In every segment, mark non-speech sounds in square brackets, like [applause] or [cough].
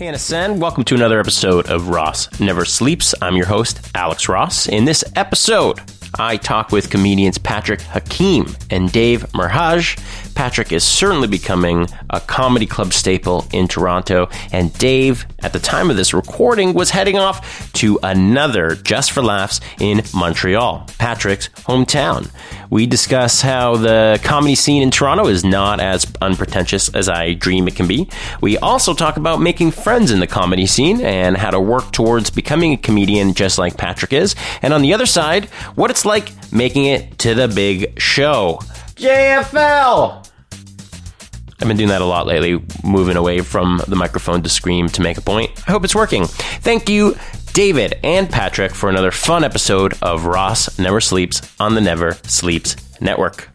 Hey, NSN, welcome to another episode of Ross Never Sleeps. I'm your host, Alex Ross. In this episode, I talk with comedians Patrick Hakeem and Dave Merheje. Patrick is certainly becoming a comedy club staple in Toronto, and Dave, at the time of this recording, was heading off to another Just for Laughs in Montreal, Patrick's hometown. We discuss how the comedy scene in Toronto is not as unpretentious as I dream it can be. We also talk about making friends in the comedy scene and how to work towards becoming a comedian just like Patrick is. And on the other side, what it's like making it to the big show. JFL! I've been doing that a lot lately, moving away from the microphone to scream to make a point. I hope it's working. Thank you, David and Patrick, for another fun episode of Ross Never Sleeps on the Never Sleeps Network.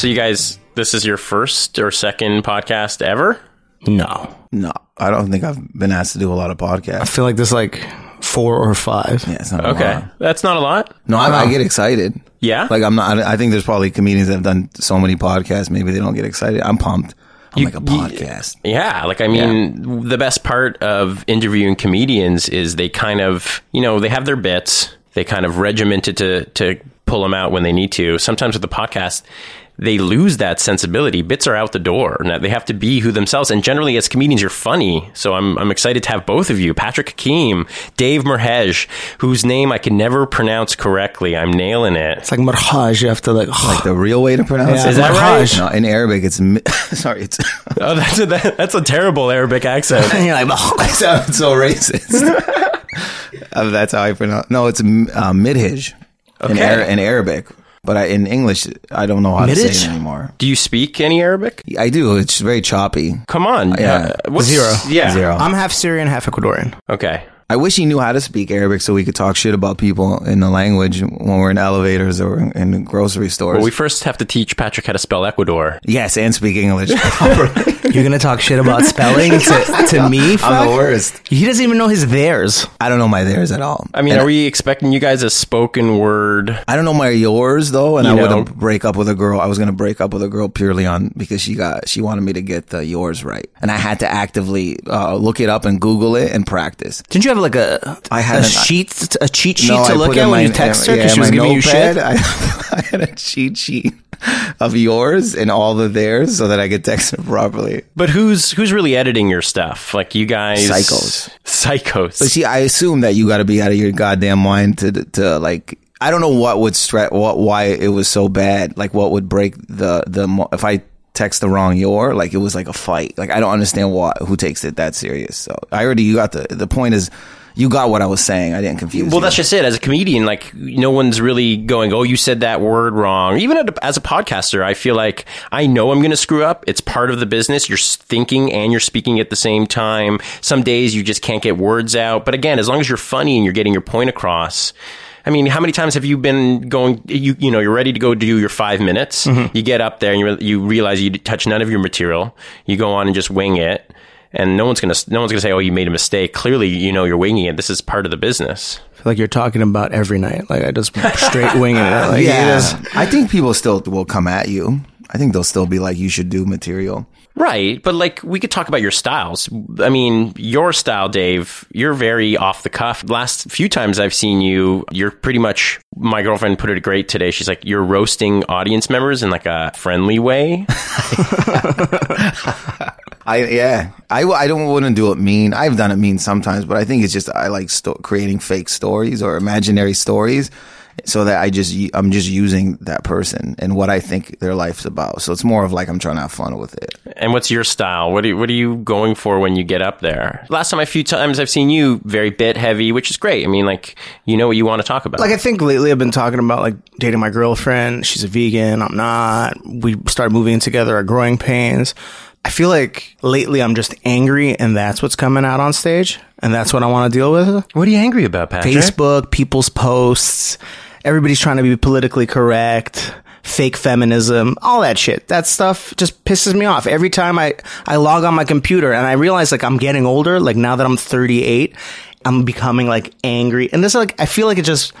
So, you guys, this is your first or second podcast ever? No. No, I don't think I've been asked to do a lot of podcasts. I feel like there's like four or five. Yeah, it's not a Okay. That's not a lot. No, I, I get excited. Yeah? Like I'm not. I I think there's probably comedians that have done so many podcasts. Maybe they don't get excited. I'm pumped. I'm You- like a you- podcast. Yeah, like I mean, the best part of interviewing comedians is they kind of, you know, they have their bits. They kind of regimented to to pull them out when they need to. Sometimes with the podcast, they lose that sensibility. Bits are out the door. and They have to be who themselves. And generally, as comedians, you're funny. So I'm I'm excited to have both of you, Patrick Hakeem, Dave Merheje, whose name I can never pronounce correctly. I'm nailing it. It's like Marhaj. You have to like, Like the real way to pronounce Yeah, it. Is that right? No, in Arabic, it's [laughs] sorry. It's [laughs] Oh, that's a, that, that's a terrible Arabic accent. and [laughs] you're like, I sound so racist. Uh, That's how I pronounce. No, it's uh, midhij in, Ara- in Arabic, but I, in English, I don't know how to say it anymore. Do you speak any Arabic? I do. It's very choppy. Come on. Yeah. Uh, what's- Zero. Yeah. Zero. I'm half Syrian, half Ecuadorian. Okay. I wish he knew how to speak Arabic so we could talk shit about people in the language when we're in elevators or in grocery stores. Well, we first have to teach Patrick how to spell Ecuador. yes, and speak English. Properly. [laughs] You're gonna talk shit about spelling to, to me? I'm the worst. He doesn't even know his theirs. I don't know my theirs at all. I mean, And are we expecting you guys a spoken word? I don't know my yours though, and You I know. wouldn't break up with a girl. I was gonna break up with a girl purely on because she got she wanted me to get the yours right, and I had to actively uh, look it up and Google it and practice. Didn't you have like a I a had an- sheet a cheat sheet No, to I look at when my- you text her yeah, because she was my giving you shit? notepad, [laughs] I, I had a cheat sheet of yours and all of theirs so that I could text her properly. But who's who's really editing your stuff? Like you guys, Psychos. psychos. But see, I assume that you got to be out of your goddamn mind to to like. I don't know what would stress what why it was so bad. Like what would break the the mo- if I text the wrong your like it was like a fight. Like I don't understand what who takes it that serious. So I already you got the the point is you got what I was saying. I didn't confuse. well, you. that's just it. As a comedian, like no one's really going, "Oh, you said that word wrong." Even as a podcaster, I feel like I know I'm going to screw up. It's part of the business. You're thinking and you're speaking at the same time. Some days you just can't get words out. But again, as long as you're funny and you're getting your point across. I mean, how many times have you been going? You you know, you're ready to go do your five minutes. Mm-hmm. You get up there and you you realize you touch none of your material. You go on and just wing it, and no one's gonna no one's gonna say, "Oh, you made a mistake." Clearly, you know you're winging it. This is part of the business. Feel like you're talking about every night. Like I just [laughs] straight winging it. Like, yeah. it is- I think people still will come at you. I think they'll still be like, you should do material. Right, but like we could talk about your styles. I mean, your style, Dave, you're very off the cuff. Last few times I've seen you, you're pretty much my girlfriend put it great today. She's like, you're roasting audience members in like a friendly way. [laughs] I yeah, I, I don't wouldn't do it mean. I've done it mean sometimes, but I think it's just I like sto- creating fake stories or imaginary stories, so that I just I'm just using that person and what I think their life's about. So it's more of like I'm trying to have fun with it. And what's your style? What are, what are you going for when you get up there? Last time, a few times I've seen you very bit heavy, which is great. I mean, like, you know what you want to talk about. Like I think lately I've been talking about like dating my girlfriend. She's a vegan. I'm not. We started moving together. Our growing pains. I feel like lately I'm just angry, and that's what's coming out on stage, and that's what I want to deal with. what are you angry about, Patrick? Facebook, people's posts, everybody's trying to be politically correct, fake feminism, all that shit. That stuff just pisses me off. Every time I, I log on my computer and I realize like I'm getting older, like now that I'm 38, I'm becoming like angry. And this like, I feel like it just,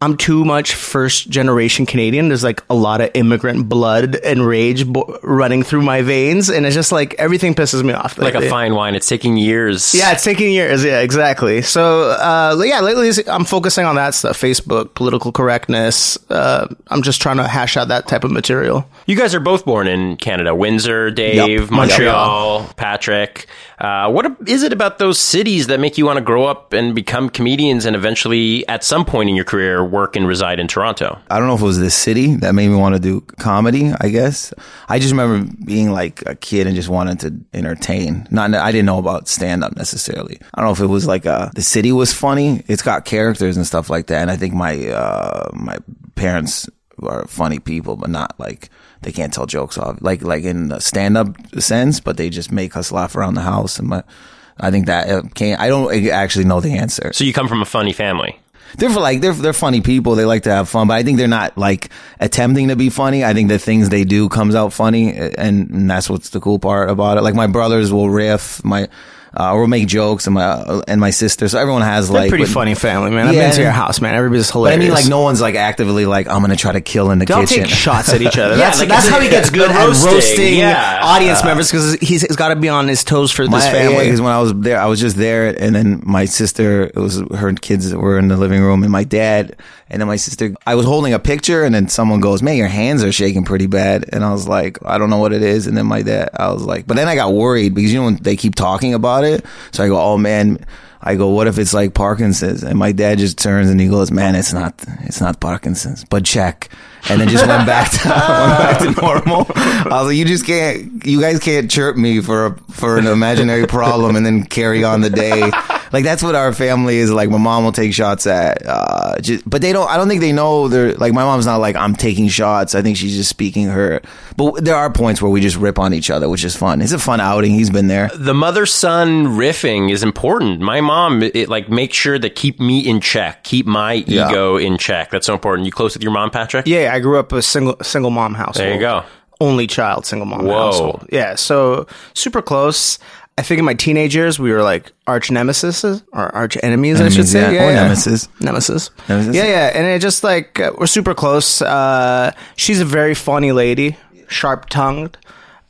I'm too much first generation Canadian. There's like a lot of immigrant blood and rage bo- running through my veins. And it's just like everything pisses me off. Like a fine wine. It's taking years. Yeah, it's taking years. Yeah, exactly. So, uh, yeah, lately I'm focusing on that stuff. Facebook, political correctness. Uh, I'm just trying to hash out that type of material. You guys are both born in Canada. Windsor, Dave, Yep. Montreal, Patrick. Uh, what is it about those cities that make you want to grow up and become comedians and eventually, at some point in your career, work and reside in Toronto? I don't know if it was the city that made me want to do comedy. I guess I just remember being like a kid and just wanting to entertain. Not I didn't know about stand up necessarily. I don't know if it was like uh the city was funny. It's got characters and stuff like that. And I think my uh my parents are funny people, but not like they can't tell jokes off like like in the stand up sense. But they just make us laugh around the house. And my I think that uh, can't. I don't actually know the answer. So you come from a funny family. They're for like they're they're funny people. They like to have fun, but I think they're not like attempting to be funny. I think the things they do comes out funny, and, and that's what's the cool part about it. Like my brothers will riff, my uh, or will make jokes, and my and my sister. So everyone has They're like pretty but- funny family, man. I've been to your house, man. Everybody's But I mean, like no one's like actively like I'm gonna try to kill in the They'll kitchen. take [laughs] shots at each other. Yeah, that's like that's how he gets good at roasting, roasting, yeah. audience members because he's, he's got to be on his toes for My, this family. Because when I was there, I was just there, and then my sister, it was her kids that were in the living room, and my dad, and then my sister. I was holding a picture, and then someone goes, "Man, your hands are shaking pretty bad," and I was like, "I don't know what it is." And then my dad, I was like, but then I got worried because you know when they keep talking about it, so I go, "Oh man." I go, what if it's like Parkinson's? And my dad just turns and he goes, man, it's not, it's not Parkinson's, but check. And then just went back to, [laughs] went back to normal. I was like, you just can't, you guys can't chirp me for, a, for an imaginary problem and then carry on the day. Like that's what our family is like. My mom will take shots at, uh, just, but they don't, I don't think they know they're like, my mom's not like, I'm taking shots. I think she's just speaking her, but there are points where we just rip on each other, which is fun. It's a fun outing. He's been there. The mother son riffing is important. My mom, it like make sure to keep me in check, keep my Yeah. ego in check. That's so important. You close with your mom, Patrick? Yeah, I grew up a single single mom household. There you go. Only child single mom Whoa. household. Yeah, so super close. I think in my teenage years we were like arch nemesis or arch enemies, I should say. yeah. Or nemesis. Nemesis. Nemesis. Yeah, yeah, and it just like uh, we're super close. Uh, she's a very funny lady, sharp tongued.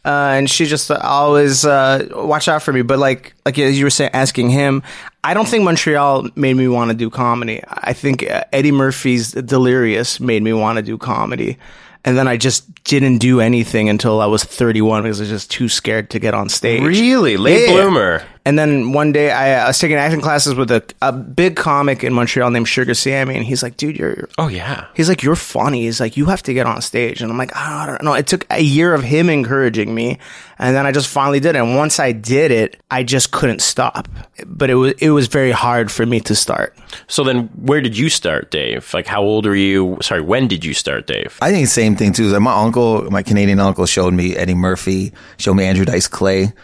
Uh, and she just always uh, watch out for me. But like, like as you were saying, asking him, I don't think Montreal made me want to do comedy. I think uh, Eddie Murphy's Delirious made me want to do comedy. And then I just didn't do anything until I was 31 because I was just too scared to get on stage. Really? Late Yeah. bloomer. And then one day I, I was taking acting classes with a, a big comic in Montreal named Sugar Sammy, and he's like, "Dude, you're." you're Oh, yeah. He's like, "You're funny." He's like, "You have to get on stage." And I'm like, "I don't know." It took a year of him encouraging me, and then I just finally did it. And once I did it, I just couldn't stop. But it was it was very hard for me to start. So then where did you start, Dave? Like, how old are you? Sorry, when did you start, Dave? I think the same thing too. Like my uncle, my Canadian uncle, showed me Eddie Murphy, showed me Andrew Dice Clay.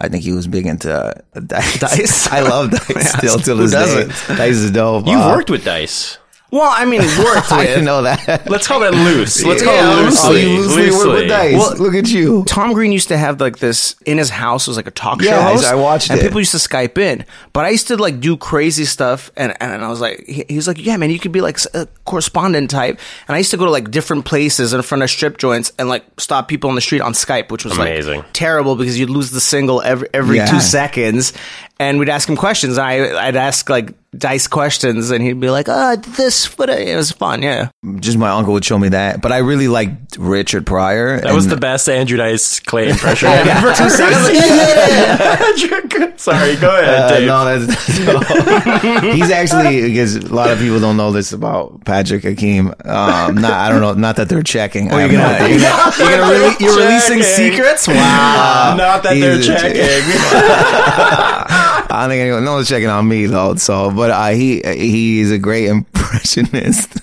I think he was big into uh, dice. [laughs] Dice? I love dice still till Who this day. doesn't? Dice is dope. You've Uh, worked with Dice. Well, I mean, worked [laughs] I with. didn't know that. Let's call that loose. [laughs] Let's call Yeah, it loosely. Oh, you loosely, work with dice. Well- Look at you. Tom Green used to have like this in his house was like a talk Yeah, show I- host. I watched and it. people used to Skype in. But I used to like do crazy stuff, and and I was like, he, he was like, yeah, man, you could be like a correspondent type. And I used to go to like different places in front of strip joints and like stop people on the street on Skype, which was Amazing. like terrible because you'd lose the single every every Yeah. two seconds. And we'd ask him questions. I I'd ask like dice questions, and he'd be like, "Uh, this." But it was fun, yeah. Just my uncle would show me that, but I really liked Richard Pryor. That was the best Andrew Dice Clay [laughs] impression I've ever [laughs] heard. [laughs] Sorry, go ahead, Uh, Dave. no, that's he's actually because a lot of people don't know this about Patrick Hakeem. Um, not I don't know, not that they're checking. I have you're gonna, idea. you're gonna, you're gonna rele- you're releasing Checking. secrets? Wow. Not that they're checking. I don't think anyone, no one's checking on me though. So, but uh, he he's a great [laughs] impressionist.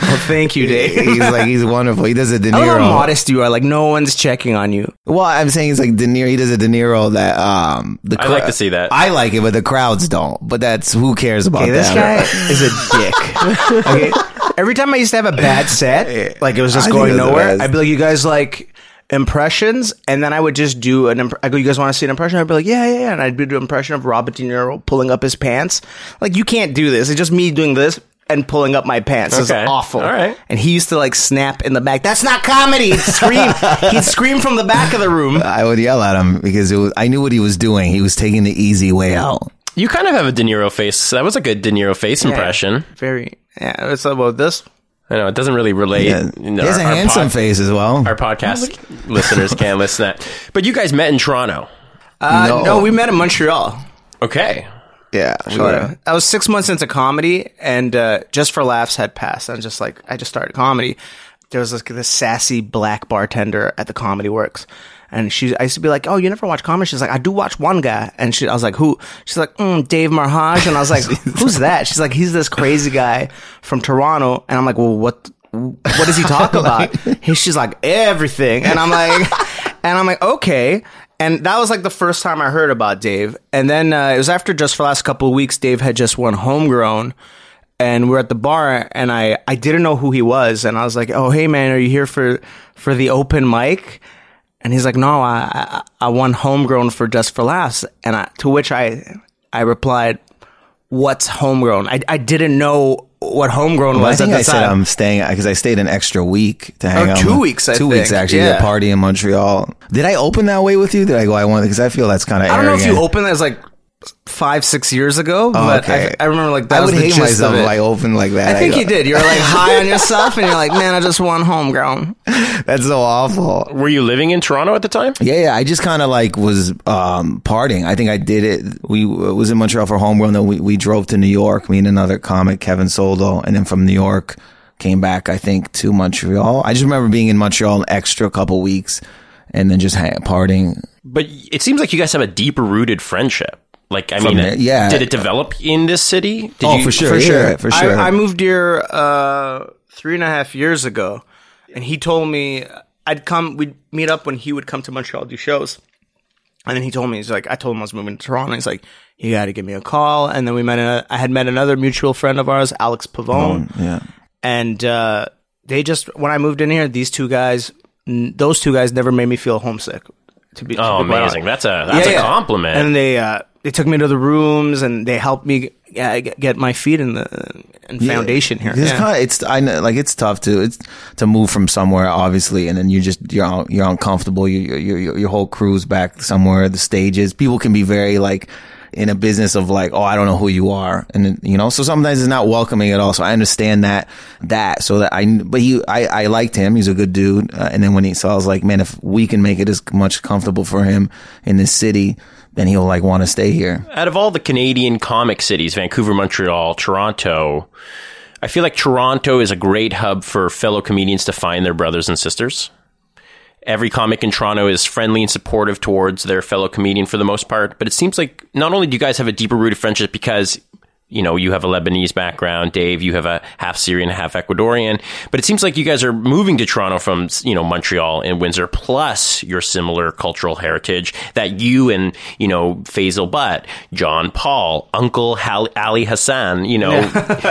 Well, thank you, Dave. he's like he's wonderful. He does a De I love how Niro. modest you are. Like no one's checking on you. Well, I'm saying he's like De Niro. He does a De Niro that um the I like to see that. I like it, but the crowds don't. But that's who cares about Okay, this that. guy [laughs] is a dick. Okay, Every time I used to have a bad set, [laughs] like it was just I going it was the nowhere. I'd be like, "You guys like impressions?" And then I would just do an. Imp- I go, "You guys want to see an impression?" I'd be like, "Yeah, yeah, yeah." And I'd do an impression of Robert De Niro pulling up his pants. Like you can't do this. It's just me doing this and pulling up my pants. It's awful. All right. And he used to like snap in the back. That's not comedy. He'd scream. [laughs] He'd scream from the back of the room. I would yell at him because it was, I knew what he was doing. He was taking the easy way out. You kind of have a De Niro face. That was a good De Niro face impression. Very. Yeah. It's uh, about this. I know it doesn't really relate. Yeah. you know, he has a our- our handsome pod- face as well. Our podcast listeners can't [laughs] listen to that. But you guys met in Toronto. Uh, No. no. we met in Montreal. Okay. yeah, Sure. were- I was six months into comedy, and uh, just for laughs had passed. I'm just like, I just started comedy. There was like this sassy black bartender at the Comedy Works, and she, I used to be like, "Oh, you never watch comedy?" She's like, "I do watch one guy," and she, I was like, "Who?" She's like, mm, "Dave Marhaj," and I was like, [laughs] "Who's that?" She's like, "He's this crazy guy from Toronto," and I'm like, "Well, what?" What does he talk [laughs] about? He- She's like everything, and I'm like, [laughs] and I'm like, okay. And that was like the first time I heard about Dave. And then uh, it was after just for the last couple of weeks, Dave had just won Homegrown, and we're at the bar, and I I didn't know who he was, and I was like, oh hey man, are you here for for the open mic? And he's like, no, I I, I won Homegrown for Just for Laughs, and I, to which I I replied, what's Homegrown? I I didn't know what Homegrown Well, I was think at the I said time. I'm staying because I stayed an extra week to hang Oh, out. two weeks, I two weeks actually. Yeah. A party in Montreal. Did I open that way with you? Did I go? I want because I feel that's kind of. I don't know if you open that as like five, six years ago, but okay. I, I remember like that I was would the hate gist myself of it. if I opened like that. I think go- you did. You were like high on [laughs] yourself, and you're like, "Man, I just won homegrown." [laughs] That's so awful. Were you living in Toronto at the time? Yeah, yeah. I just kind of like was um partying. I think I did it. We uh, was in Montreal for homegrown. Then we we drove to New York. Me and another comic, Kevin Soldo, and then from New York came back. I think to Montreal. I just remember being in Montreal an extra couple weeks, and then just ha- partying. But it seems like you guys have a deeper rooted friendship. Like, I From mean, there, yeah. Did it develop in this city? Did Oh, you, for sure, yeah, for sure. I, I moved here uh, three and a half years ago, and he told me I'd come. We'd meet up when he would come to Montreal do shows. And then he told me he's like, I told him I was moving to Toronto. He's like, you got to give me a call. And then we met. A, I had met another mutual friend of ours, Alex Pavone. Yeah. and uh, they just when I moved in here, these two guys, n- those two guys, never made me feel homesick. To be, to Oh, be amazing! That's a that's Yeah, a yeah. compliment. And they uh, they took me to the rooms and they helped me uh, get get my feet in the in foundation here. It's Yeah. kind of, it's I know like it's tough to it's to move from somewhere obviously, and then you just you're un- you're uncomfortable. You your your your whole crew's back somewhere. The stages people can be very like in a business of like oh I don't know who you are, and you know so sometimes it's not welcoming at all. So I understand that that so that I but he I I liked him. He's a good dude, uh, and then when he so I was like man if we can make it as much comfortable for him in this city. Then he'll like want to stay here. Out of all the Canadian comic cities, Vancouver, Montreal, Toronto, I feel like Toronto is a great hub for fellow comedians to find their brothers and sisters. Every comic in Toronto is friendly and supportive towards their fellow comedian for the most part, but it seems like not only do you guys have a deeper rooted friendship because you know, you have a Lebanese background, Dave, you have a half Syrian, half Ecuadorian, but it seems like you guys are moving to Toronto from, you know, Montreal and Windsor, plus your similar cultural heritage that you and, you know, Faisal Butt, John Paul, Uncle Hal- Ali Hassan, you know,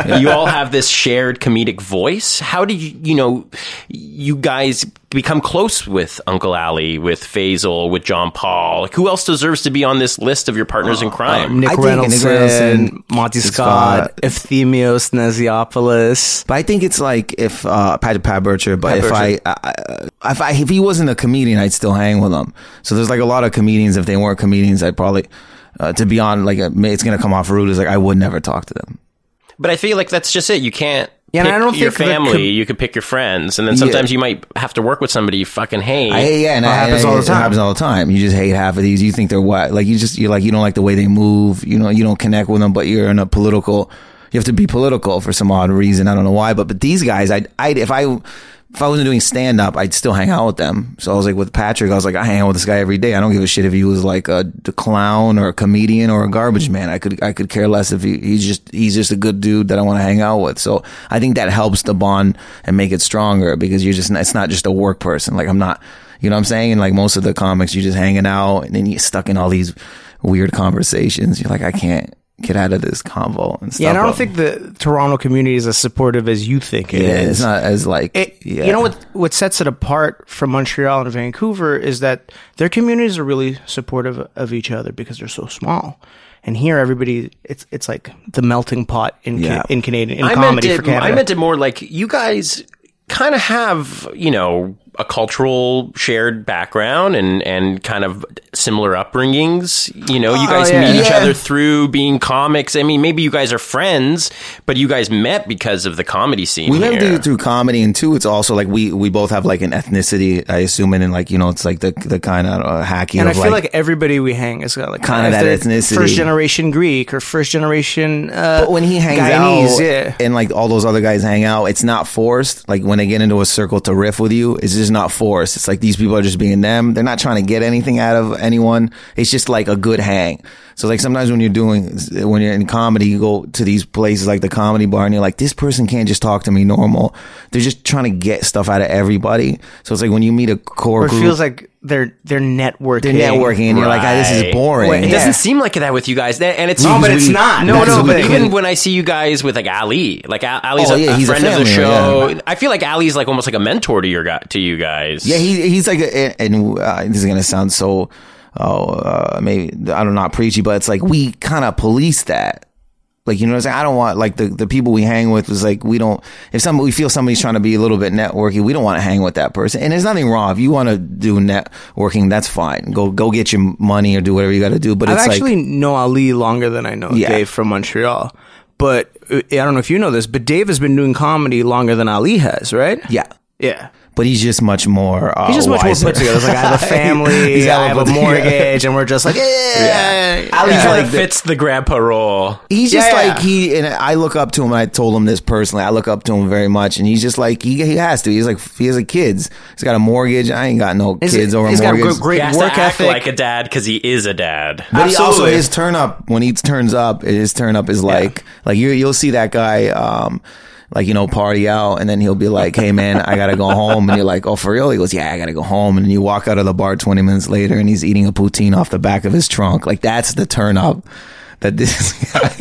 [laughs] you all have this shared comedic voice. How did you, you know, you guys become close with Uncle Ali, with Faisal, with John Paul? Like, who else deserves to be on this list of your partners in crime? Nick I think Nick Reynolds, Reynolds, Monty Scott. Scott, Euthemios Nesiopoulos. But I think it's like if uh, Pat Pat Burtscher, but Pat if I, Burtscher. I, if I if he wasn't a comedian, I'd still hang with him. So there's like a lot of comedians. If they weren't comedians, I'd probably uh, to be on like a, it's gonna come off rude. Is like I would never talk to them. But I feel like that's just it. You can't. Yeah, and pick I don't your think the family. com- you could pick your friends, and then sometimes you might have to work with somebody you fucking hate. I, yeah, and It I- happens and all the time. It happens all the time. You just hate half of these. You think they're what? Like you just you're like you don't like the way they move. You know you don't connect with them, but you're in a political. You have to be political for some odd reason. I don't know why, but but these guys, I I if I if I wasn't doing stand up, I'd still hang out with them. So I was like with Patrick, I was like I hang out with this guy every day. I don't give a shit if he was like a, a clown or a comedian or a garbage man. I could I could care less if he, he's just he's just a good dude that I want to hang out with. So I think that helps the bond and make it stronger because you're just it's not just a work person. Like I'm not. You know what I'm saying? And like most of the comics, you're just hanging out and then you're stuck in all these weird conversations. You're like, I can't, get out of this convo and stuff. Yeah, and I don't think the Toronto community is as supportive as you think it is. yeah, it's not as like It, yeah. You know what? What sets it apart from Montreal and Vancouver is that their communities are really supportive of each other because they're so small. And here, everybody it's it's like the melting pot in Yeah. ca- in Canadian in I meant comedy it. for Canada. I meant it more like you guys kind of have, you know, a cultural shared background and and kind of similar upbringings. You know, you guys Oh, yeah. meet each Yeah. other through being comics. I mean, maybe you guys are friends, but you guys met because of the comedy scene. we lived here. through, through comedy and two it's also like we we both have like an ethnicity i assume and like you know it's like the the kind of uh, hacky and I feel like, everybody we hang is got like Kinda that ethnicity. first generation Greek or first generation. Uh, But when he hangs Guyanese, out yeah. and like all those other guys hang out, it's not forced. Like when they get into a circle to riff with you, it's just not forced. It's like these people are just being them. They're not trying to get anything out of anyone. It's just like a good hang. So like sometimes when you're doing, when you're in comedy, you go to these places like the comedy bar and you're like, this person can't just talk to me normal. They're just trying to get stuff out of everybody. So it's like when you meet a core or it group, feels like they're they're networking. they're networking and you're like, ah, this is Right. boring. It Yeah. doesn't seem like that with you guys, and it's No, but it's usually- not. No, That's no, the but thing. even when I see you guys with like Ali, like Ali's Oh, a, yeah, a he's a friend of the show. yeah. I feel like Ali's like almost like a mentor to your guy, to you guys. Yeah, he he's like, a, and uh, this is gonna sound so, oh, uh, maybe I don't know, not preachy, but it's like we kind of police that. Like you know what I'm saying? I don't want like the, the people we hang with was like we don't if some we feel somebody's trying to be a little bit networky, we don't want to hang with that person. And there's nothing wrong if you want to do networking, that's fine. Go go get your money or do whatever you got to do. But I've it's actually like know Ali longer than I know Yeah. Dave from Montreal. But uh, I don't know if you know this, but Dave has been doing comedy longer than Ali has, right? yeah, Yeah. But he's just much more. Uh, He's just much more put together. It's like I have a [laughs] family, He's I have a [laughs] hella put mortgage, and we're just like, yeah. Ali Yeah. kind Like of fits the grandpa role. He's just Yeah, yeah. like he and I look up to him. I told him this personally. I look up to him very much, and he's just like he he has to. He's like he has a kids. He's got a mortgage. I ain't got no He's- kids or a he's got a mortgage. great He has work to act ethic. like a dad because he is a dad. But he also his turn up when he turns up, his turn up is like like you you'll see that guy um like you know party out and then he'll be like, "Hey man, I got to go home." And you're like, "Oh, for real?" He goes, "Yeah, I got to go home." And then you walk out of the bar 20 minutes later and he's eating a poutine off the back of his trunk. Like that's the turn up that this guy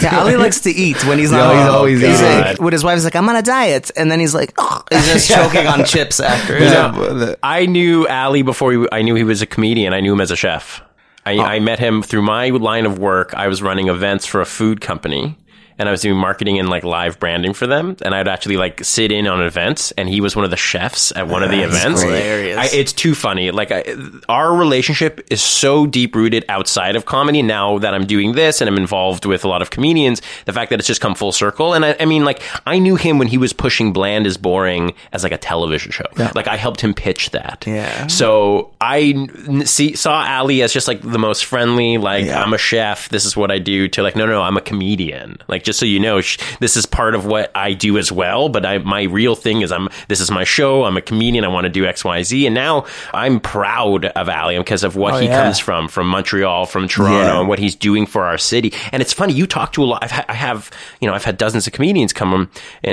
Yeah, Ali likes to eat when he's Yeah, not. he's always he's eating. like, with his wife's like, I'm on a diet, and then he's like, oh, he's just choking on chips after. Yeah, but I knew Ali before he, I knew he was a comedian. I knew him as a chef. I, oh. I met him through my line of work. I was running events for a food company. And I was doing marketing and like live branding for them, and I'd actually like sit in on events, and he was one of the chefs at one of the That's events. hilarious. I, it's too funny. Like I, our relationship is so deep rooted outside of comedy. Now that I'm doing this and I'm involved with a lot of comedians, the fact that it's just come full circle. And I, I mean, like I knew him when he was pushing "Bland is Boring" as like a television show. Like I helped him pitch that. Yeah. So I see saw Ali as just like the most friendly. Like I'm a chef. This is what I do. To like no, no, I'm a comedian. Like just so you know, sh- this is part of what I do as well. But I, my real thing is I'm. This is my show. I'm a comedian. I want to do X, Y, Z. And now I'm proud of Ali because of what Oh, he yeah. comes from, from Montreal, from Toronto, Yeah. and what he's doing for our city. And it's funny. You talk to a lot. I've ha- I have, you know, I've had dozens of comedians come um,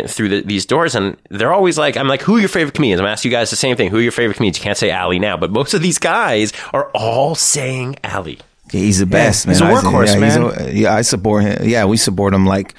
through the, these doors, and they're always like, I'm like, who are your favorite comedians? I'm asking you guys the same thing. Who are your favorite comedians? You can't say Ali now, but most of these guys are all saying Ali. Yeah, he's the best, he's man. a I- workhorse, yeah, man. a- yeah, I support him. Yeah, we support him like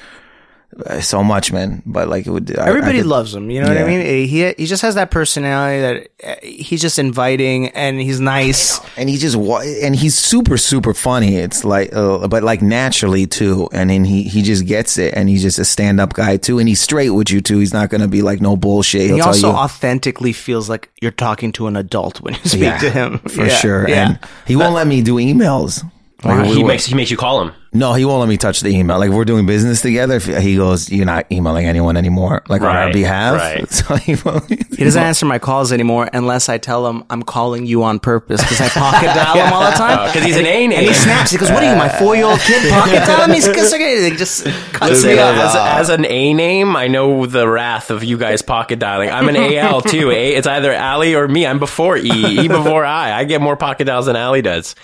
so much, man. But like it would. I- I Everybody could- loves him. You know what I mean? He he just has that personality that uh, he's just inviting and he's nice. and he just and he's super super funny. It's like, uh, but like naturally too. And then he he just gets it, and he's just a stand up guy too. And he's straight with you too. He's not gonna be like no bullshit. He'll He also authentically feels like you're talking to an adult when you [laughs] speak yeah, to him. for Yeah, sure. Yeah. And he won't let me do emails. Like, we he were- makes he makes you call him. no, he won't let me touch the email. Like if we're doing business together. If he goes, "You're not emailing anyone anymore." Like on our behalf. right. [laughs] So he, won't, He doesn't [laughs] answer my calls anymore unless I tell him I'm calling you on purpose because I pocket dial him all the time. [laughs] Because he's an A And name. he snaps. He goes, "What are you, my four year old kid? Pocket dial me?" He's just, he just cuts me off. as, as an A name, I know the wrath of you guys pocket dialing. I'm an AL too. A, it's either Ali or me. I'm before E. E before I. I get more pocket dials than Ali does.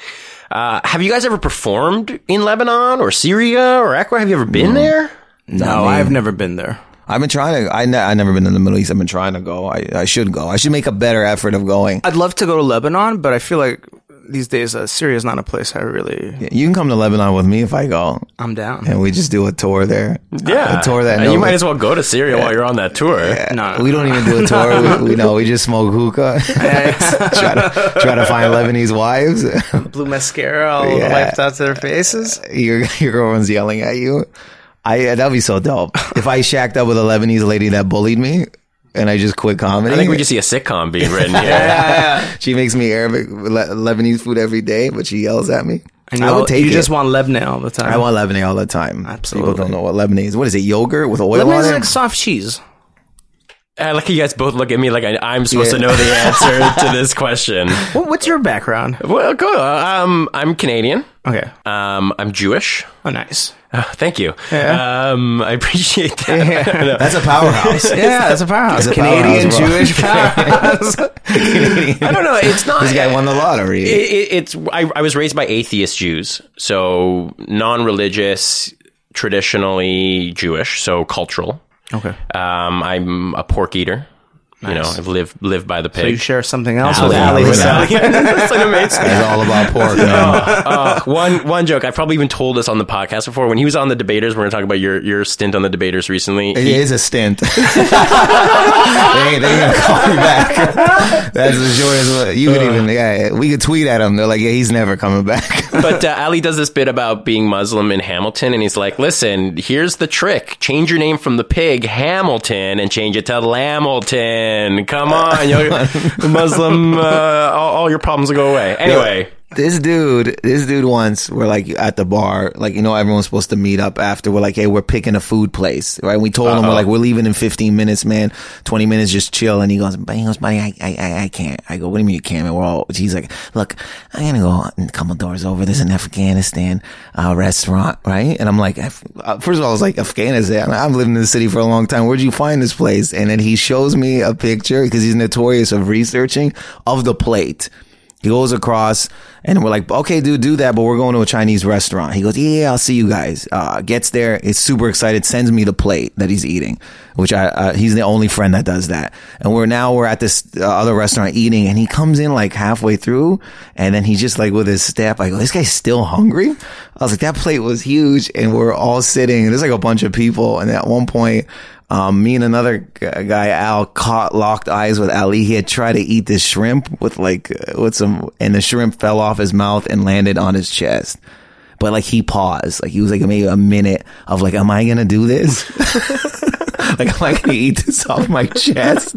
Uh, have you guys ever performed in Lebanon or Syria or Ecuador? Have you ever been there? No, me. I've never been there. I've been trying to. I ne- I never been in the Middle East. I've been trying to go. I, I should go. I should make a better effort of going. I'd love to go to Lebanon, but I feel like these days, uh, Syria is not a place I really. You can come to Lebanon with me if I go, I'm down. and we just do a tour there. Yeah, a tour that. And you might as well go to Syria while you're on that tour. No, We don't even do a tour. we, we know we just smoke hookah. [laughs] [laughs] try to try to find Lebanese wives. [laughs] blue mascara all Yeah. wiped out to their faces. your your girlfriend's yelling at you. I that'd be so dope. If I shacked up with a Lebanese lady that bullied me, and I just quit comedy. I think we just see a sitcom being written [laughs] here. she makes me Arabic Le- Lebanese food every day, but she yells at me. And I would take you it. just want Lebanon all the time. I want Lebanese all the time. Absolutely. People don't know what Lebanese. Is. What is it? Yogurt with oil Lebanon on is it? like soft cheese. I like you guys both look at me like I, I'm supposed Yeah. to know the answer to [laughs] this question. What, what's your background? Well, cool. Um, I'm Canadian. Okay. Um, I'm Jewish. Oh, nice. Uh, thank you. Um, I appreciate that. [laughs] That's a powerhouse. Yeah, that's a powerhouse. It's a Canadian powerhouse. Jewish powerhouse. [laughs] I don't know. It's not. this guy won the lottery. It, it, it's. I, I was raised by atheist Jews, so non-religious, traditionally Jewish, so cultural. okay. Um, I'm a pork eater. You know, I've lived lived by the pig. So you share something else Ali. with Ali With Hassan. Ali. That's like amazing. it's all about pork, [laughs] man. Uh, one one joke. I've probably even told this on the podcast before. When he was on the debaters, we're going to talk about your your stint on the debaters recently. It he- is a stint. [laughs] they, ain't- they ain't gonna call me back. That's as short as what you could even. Yeah, we could tweet at him. They're like, yeah, he's never coming back. [laughs] but uh, Ali does this bit about being Muslim in Hamilton, and he's like, "Listen, here's the trick: change your name from the pig Hamilton and change it to Lamilton. [laughs] Come on, Muslim, uh, all, all your problems will go away." Anyway, this dude, this dude once, we're like at the bar, like you know, everyone's supposed to meet up after. We're like, hey, we're picking a food place, right? We told him we're like, we're leaving in 15 minutes, man. 20 minutes, just chill. And he goes, but he goes, buddy, I, I, I, I can't. I go, what do you mean you can't? Man? We're all. He's like, look, I'm gonna go a couple doors over. There's an Afghanistan uh, restaurant, right? And I'm like, uh, first of all, I was like, Afghanistan. I've lived in the city for a long time. Where'd you find this place? And then he shows me a picture because he's notorious of researching of the plate. He goes across and we're like, okay, dude, do that, but we're going to a Chinese restaurant. He goes, yeah, I'll see you guys. Uh, gets there, is super excited, sends me the plate that he's eating, which I, uh, he's the only friend that does that. And we're now, we're at this uh, other restaurant eating and he comes in like halfway through and then he's just like with his step, I go, this guy's still hungry? I was like, that plate was huge and we're all sitting and there's like a bunch of people. And at one point, um, me and another guy, Al, caught locked eyes with Ali. He had tried to eat this shrimp with like, uh, with some, and the shrimp fell off his mouth and landed on his chest. But like he paused, like he was like maybe a minute of like, am I gonna do this? [laughs] [laughs] like, am I gonna eat this off my chest?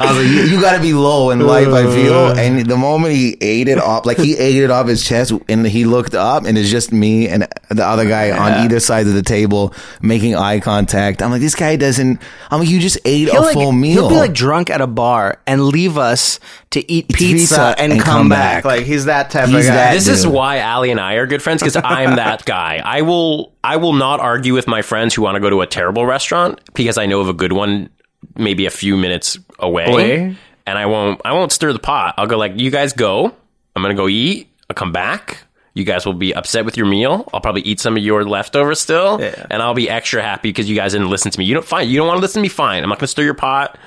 I was like, you, you gotta be low in life, I feel. Uh. And the moment he ate it off, like he ate it off his chest and he looked up and it's just me and the other guy on either side of the table making eye contact. I'm like, this guy doesn't, I'm like, you just ate He'll a like, full meal. He'll be like drunk at a bar and leave us to eat pizza, pizza and, and come, come back. back. Like he's that type He's of guy. that this is why Ali and I are good friends because I'm that [laughs] guy. I will I will not argue with my friends who want to go to a terrible restaurant because I know of a good one maybe a few minutes away, Away? and I won't I won't stir the pot. I'll go like you guys go. I'm gonna go eat. I'll come back. You guys will be upset with your meal. I'll probably eat some of your leftovers still, Yeah. and I'll be extra happy because you guys didn't listen to me. You don't fine. You don't want to listen to me. Fine. I'm not gonna stir your pot.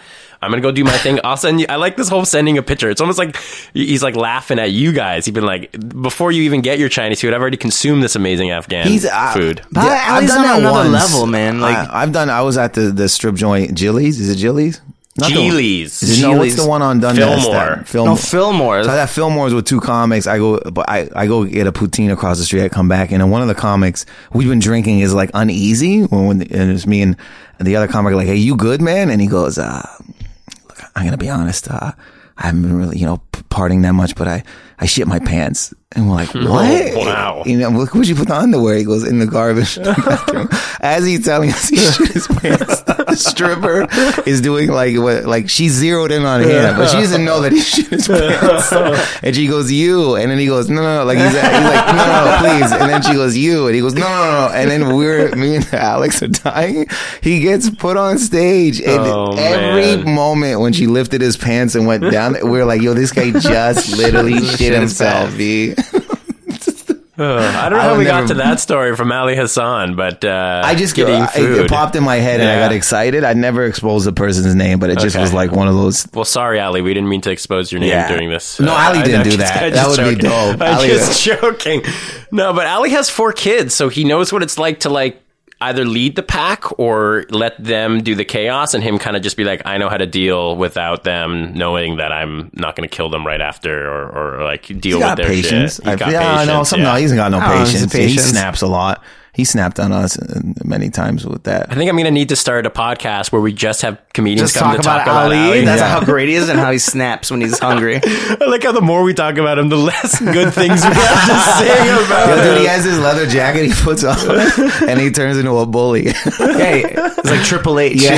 I'm gonna go do my thing. I'll send you. I like this whole sending a picture. It's almost like he's like laughing at you guys. He's been like, before you even get your Chinese food, I've already consumed this amazing Afghan He's uh, food. But Ali's on that another level, man. Like- I, have done. I was at the the strip joint Jilly's. Is it Jilly's? Not the- Geely's. No, what's the one on Dundas? Fillmore. That- no Fillmore. Fillmore. So I got Fillmore's with two comics. I go, but I, I go get a poutine across the street. I come back, and then one of the comics we've been drinking is like uneasy. When, when and it's me and the other comic like, "Hey, you good, man?" And he goes, uh, "Look, I'm gonna be honest. Uh, I haven't been really, you know, partying that much, but I, I shit my pants." And we're like, [laughs] "What? wow. You know, look, where'd you put the underwear? He goes in the garbage. [laughs] As he's telling us, [laughs] he shit his pants. The [laughs] stripper is doing like what, like she zeroed in on him, but she doesn't know that he shit his pants. [laughs] And she goes, "You," and then he goes, "No, no, no." Like he's, he's like, "No, no, please." And then she goes, "You," and he goes, "No, no, no." And then we're me and Alex are dying. He gets put on stage, and Oh, every man. moment when she lifted his pants and went down, we are like, "Yo, this guy just literally [laughs] shit Shit himself." himself. B. I don't know I how we got to that story from Ali Hassan, but uh, I just getting I- food. it popped in my head and I got excited. I never exposed the person's name, but it just Okay. was like one of those. Well, sorry, Ali. We didn't mean to expose your name Yeah. during this. No, Ali I- didn't I'm do just- that. That just would be joking. dope. [laughs] I'm Ali- just joking. No, but Ali has four kids, so he knows what it's like to like either lead the pack or let them do the chaos, and him kind of just be like, I know how to deal without them knowing that I'm not going to kill them right after, or, or like deal He's with their patience. shit. He's I, got yeah, I know. patience, Some yeah. no, he's got no Oh, he's patience. He patience. snaps a lot. He snapped on us uh, many times with that. I think I'm going to need to start a podcast where we just have comedians Just come talk to talk about, about Ali. Ali. That's Yeah. how great he is and how he snaps when he's hungry. [laughs] I like how the more we talk about him, the less good things we have to [laughs] say about Yo, him. dude, he has this leather jacket he puts on, [laughs] and he turns into a bully. hey, it's like Triple H. Yeah.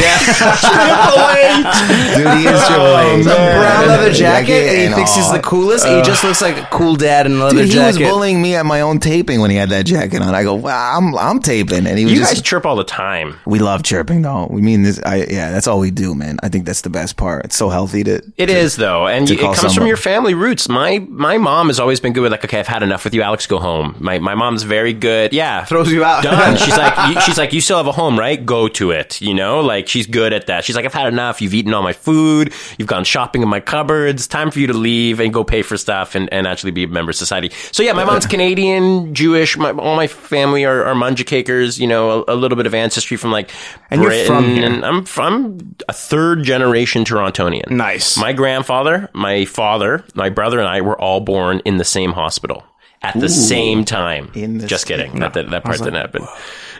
Dude, he is Triple Oh, H. man. Brown leather jacket, and he and thinks he's the coolest. he just looks like a cool dad in a leather Dude, he jacket. was bullying me at my own taping when he had that jacket on. I go, wow, I'm I'm taping, and he was You just. guys chirp all the time. we love chirping though. We mean this. I yeah, that's all we do, man. I think that's the best part. It's so healthy to. It is though, and to it call comes from your family roots. My my mom has always been good with like, okay, I've had enough with you, Alex. Go home. My my mom's very good. Yeah, Throws you out. Done. [laughs] She's like, you, she's like, you still have a home, right? Go to it. You know, like she's good at that. She's like, I've had enough. You've eaten all my food. You've gone shopping in my cupboards. Time for you to leave and go pay for stuff and, and actually be a member of society. So yeah, my mom's [laughs] Canadian, Jewish. My, all my family are, are Munjacakers. You know, a, a little bit of ancestry from like And you're Britain. from here. And I'm from a third generation Torontonian. Nice. My grandfather, my father, my brother, and I were all born in the same hospital at the same time. In the Just same- kidding. That, that, that part didn't happen.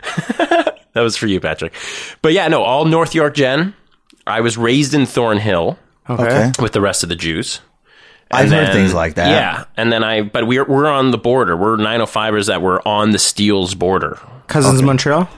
[laughs] that was for you, Patrick. But yeah, no, all North York Gen. I was raised in Thornhill Okay. with the rest of the Jews. I've And heard things like that. Yeah, and then I, but we're we're on the border. We're 905ers that were on the Steeles border. Cousins Montreal.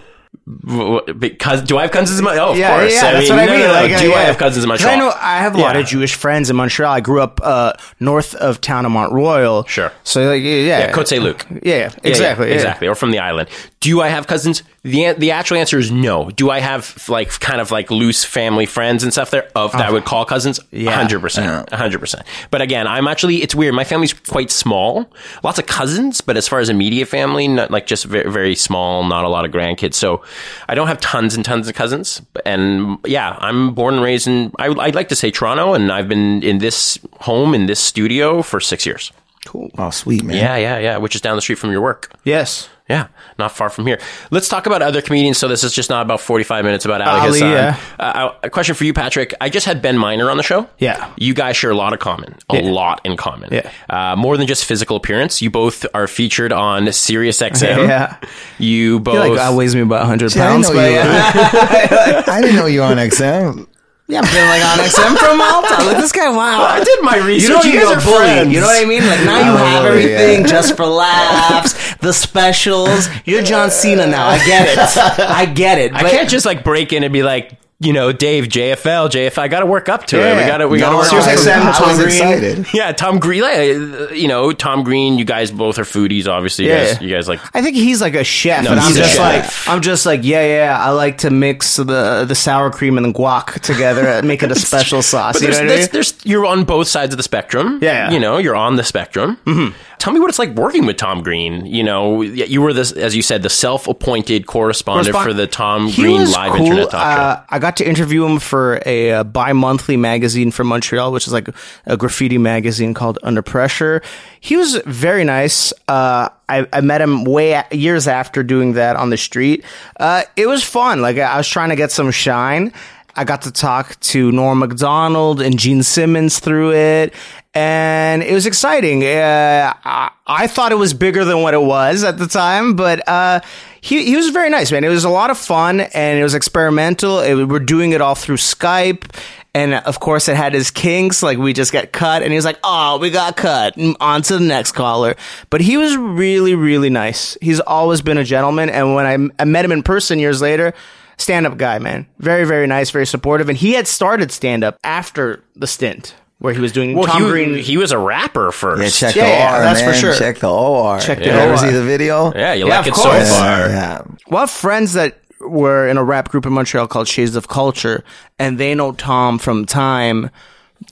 W- w- Because do I have cousins in my? Oh, of Yeah, course. yeah, that's mean, what I mean. no, no, Like, do uh, I yeah. have cousins in Montreal? I know I have a lot Yeah. of Jewish friends in Montreal. I grew up uh, north of town of Mont Royal. Sure. So like, yeah, Yeah, Cote Saint Luc. Yeah, yeah, Yeah, exactly, yeah, yeah. exactly, or from the island. Do I have cousins? The The actual answer is no. Do I have like kind of like loose family friends and stuff there of that I would call cousins? Yeah. hundred percent, hundred percent. But again, I'm actually it's weird. My family's quite small, lots of cousins, but as far as immediate family, not like just very very small, not a lot of grandkids. So I don't have tons and tons of cousins. And yeah, I'm born and raised in I, I'd like to say Toronto, and I've been in this home in this studio for six years. Cool. Oh, sweet man. Yeah, yeah, yeah. Which is down the street from your work. Yes. Yeah, not far from here. Let's talk about other comedians. So this is just not about forty-five minutes about Ali, Ali, Hassan. yeah. Uh, a question for you, Patrick. I just had Ben Miner on the show. Yeah. you guys share a lot of common, a Yeah. lot in common. Yeah. uh, more than just physical appearance. You both are featured on Sirius XM. [laughs] Yeah. you I both. feel like I weighs me about 100 I didn't pounds, know but you yeah. [laughs] [laughs] I didn't know you were on XM. yeah, I'm feeling like on XM from Malta. Look, this guy, wow. I did my research. You don't You need guys a are bully. friends. You know what I mean? Like now you have everything yeah. just for laughs. The specials. You're John Cena now. I get it. I get it. I can't just like break in and be like, you know, Dave JFL, JFL. I got to work up to it. We got to. We got to No, work. no, Sirius up to it. Tom Green. excited. [laughs] Yeah, Tom Green. like, You know, Tom Green. You guys both are foodies. Obviously, you Yeah. guys. You guys like. I think he's like a chef, No, and I'm just chef. like, I'm just like, yeah, yeah. I like to mix the the sour cream and the guac together, and make it a [laughs] special sauce. But You know there's, what I mean? there's, there's, you're on both sides of the spectrum. Yeah. You know, you're on the spectrum. Mm-hmm. Tell me what it's like working with Tom Green. You know, you were this, as you said, the self-appointed correspondent Correspond- for the Tom He Green live cool. internet talk show. Uh, I got to interview him for a, uh bi-monthly magazine from Montreal, which is like a graffiti magazine called Under Pressure. He was very nice. Uh, I, I met him way a- years after doing that on the street. Uh, it was fun. Like I was trying to get some shine. I got to talk to Norm Macdonald and Gene Simmons through it, and it was exciting. Uh, I, I thought it was bigger than what it was at the time, but uh, he he was very nice, man. It was a lot of fun, and it was experimental. It, we're doing it all through Skype. And of course, it had his kinks. Like we just got cut, and he was like, "Oh, we got cut. Mm, On to the next caller." But he was really, really nice. He's always been a gentleman. And when I, I met him in person years later, stand up guy, man. Very, very nice, very supportive. And he had started stand up after the stint where he was doing well, Tom he, Green. he was a rapper first. Yeah, check Yeah, the yeah, OR, that's for man. sure. Check the OR. Check the You ever OR. see the video? Yeah, you Yeah, like of it so far. Yeah. well, I have friends that were in a rap group in Montreal called Shades of Culture, and they know Tom from time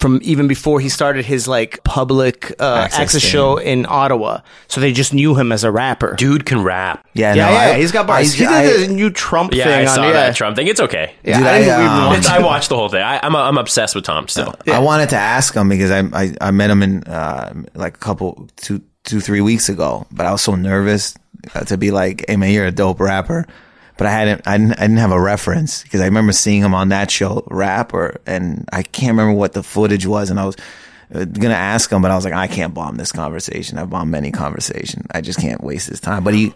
from even before he started his like public uh, Access access, show in Ottawa. So they just knew him as a rapper. Dude can rap. Yeah, yeah, no, yeah, I- he's got bars. I- he did I- the new Trump Yeah, thing I on saw yeah. that Trump thing. It's okay. Yeah, Dude, I, I, um, It's- I watched the whole thing. I, I'm I'm obsessed with Tom still. I wanted to ask him because I I, I met him in uh, like a couple two two three weeks ago, but I was so nervous uh, to be like, "Hey man, you're a dope rapper," but I hadn't I didn't, I didn't have a reference because I remember seeing him on that show rap or and I can't remember what the footage was, and I was. uh, Gonna ask him, but I was like, I can't bomb this conversation. I've bombed many conversation. I just can't waste his time. But he,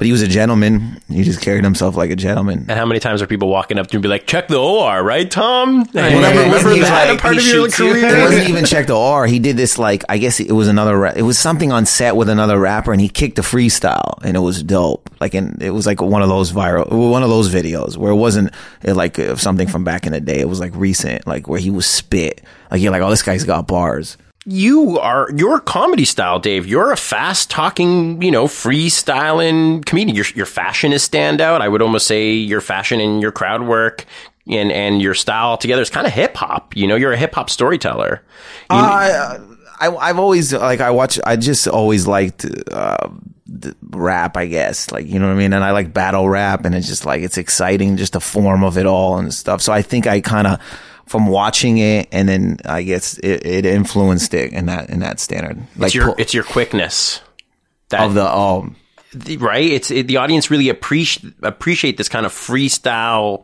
but he was a gentleman. He just carried himself like a gentleman. And how many times are people walking up to me and be like, check the OR, right, Tom? yeah, remember remember he was that like- part of your career? It wasn't [laughs] even check the R. He did this like I guess it was another. Ra- it was something on set with another rapper, and he kicked a freestyle, and it was dope. Like, and it was like one of those viral, one of those videos where it wasn't like uh, something from back in the day. It was like recent, like where he was spit. Like you're like, oh, this guy's got bars. You are your comedy style, Dave. You're a fast talking, you know, freestyling comedian. Your your fashion is standout. I would almost say your fashion and your crowd work and and your style together is kind of hip hop. You know, you're a hip hop storyteller. You- I, I, I've always like I watch. I just always liked uh, rap. I guess like you know what I mean. And I like battle rap, and it's just like it's exciting, just the form of it all and stuff. So I think I kind of from watching it, and then I guess it, it influenced it in that in that standard. Like it's your pu- it's your quickness. That, of the um the- right? It's it, the audience really appreciate appreciate this kind of freestyle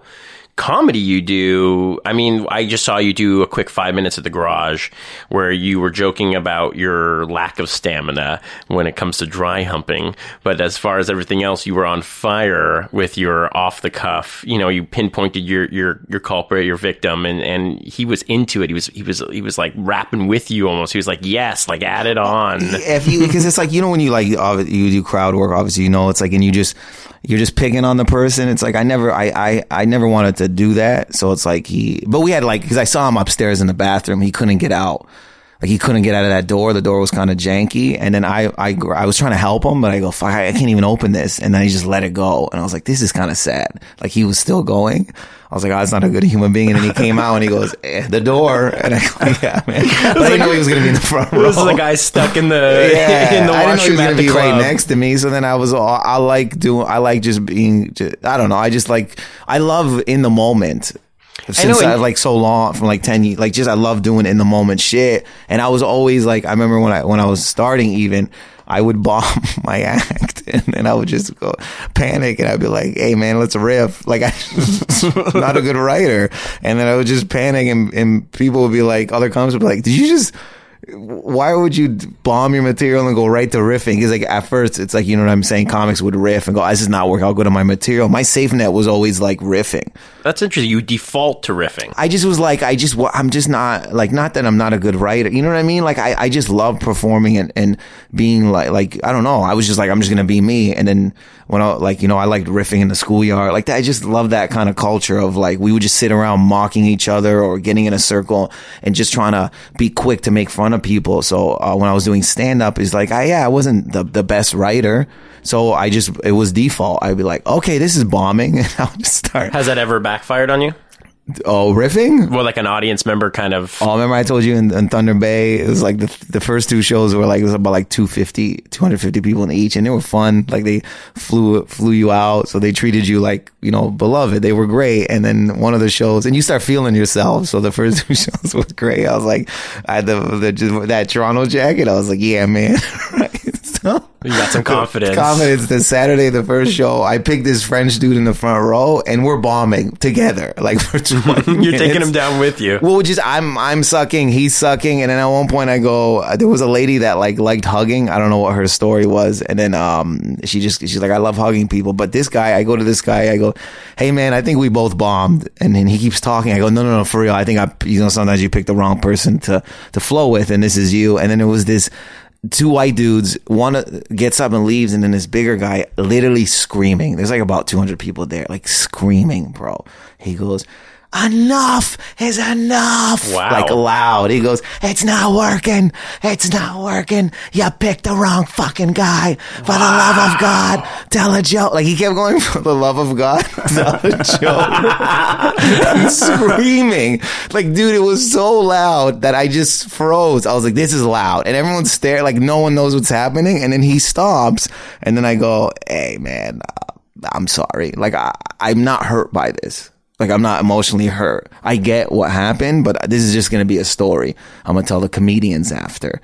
comedy you do. I mean, I just saw you do a quick five minutes at the garage where you were joking about your lack of stamina when it comes to dry humping. But as far as everything else, you were on fire with your off the cuff. You know, you pinpointed your your your culprit, your victim, and and he was into it. He was he was he was like rapping with you almost. He was like, yes, like add it on. if you because it's like you know when you like you do crowd work obviously you know it's like and you just you're just picking on the person. It's like i never i i, I never wanted to do that. So it's like he but we had like because i saw him upstairs in the bathroom. He couldn't get out like he couldn't get out of that door. The door was kind of janky. And then I, I i was trying to help him but i go fuck i can't even open this. And then he just let it go. And i was like this is kind of sad. Like he was still going. I was like oh, that's not a good human being. And then he came out and he goes eh, the door. And i go yeah man. [laughs] I didn't know he was gonna be in the front row. This is a guy stuck in the [laughs] [laughs] in the I didn't know he was gonna the be right next to me. So then I was all, I like doing, I like just being, just, I don't know. I just like, I love in the moment. Since I like so long from like 10 years, like just I love doing in the moment shit. And I was always like, I remember when I, when I was starting even, I would bomb [laughs] my act [laughs] and then I would just go panic and I'd be like, Hey man, let's riff. Like I'm [laughs] not a good writer. And then I would just panic and, and people would be like, other comics would be like, did you just, why would you bomb your material and go right to riffing? Because like at first it's like you know what I'm saying. Comics would riff and go, ah, "This is not work. I'll go to my material." My safe net was always like riffing. That's interesting. You default to riffing. I just was like, I just, I'm just not like, not that I'm not a good writer. You know what I mean? Like, I, I just love performing and, and being like, like, I don't know. I was just like, I'm just going to be me. And then when I, like, you know, I liked riffing in the schoolyard. Like, I just love that kind of culture of like, we would just sit around mocking each other or getting in a circle and just trying to be quick to make fun of people. So, uh, when I was doing stand up, is like, I, yeah, I wasn't the, the best writer. So I just, it was default. I'd be like, okay, this is bombing. [laughs] And I'll just start, Has that ever backfired on you? Oh, riffing? Well, like an audience member kind of. Oh, remember I told you in, in Thunder Bay, it was like the the first two shows were like, it was about like 250, 250 people in each and they were fun. Like they flew, flew you out. So they treated you like, you know, beloved. They were great. And then one of the shows and you start feeling yourself. So the first [laughs] two shows was great. I was like, I had the, the, that Toronto jacket. I was like, yeah, man. [laughs] You got some [laughs] confidence. confidence. The Saturday, the first show, I picked this French dude in the front row and we're bombing together. [laughs] Like for 20 [laughs] You're taking him down with you. Well, just I'm I'm sucking, he's sucking, and then at one point I go, uh, there was a lady that like liked hugging. I don't know what her story was, and then um she just she's like, I love hugging people, but this guy, I go to this guy, I go, hey man, I think we both bombed, and then he keeps talking. I go, no no no, for real, I think I you know sometimes you pick the wrong person to to flow with, and this is you, and then it was this. Two white dudes, one uh, gets up and leaves, and then this bigger guy literally screaming. There's like about 200 people there, like screaming, bro. He goes, enough is enough. Wow. Like loud. He goes, it's not working. It's not working. You picked the wrong fucking guy. For the love of God, tell a joke. Like he kept going for the love of God, [laughs] tell a joke. [laughs] Screaming. Like, dude, it was so loud that I just froze. I was like, this is loud. And everyone stared like no one knows what's happening. And then he stops. And then I go, hey, man, uh, I'm sorry. Like, I, I'm not hurt by this. Like, I'm not emotionally hurt. I get what happened, but this is just going to be a story. I'm going to tell the comedians after.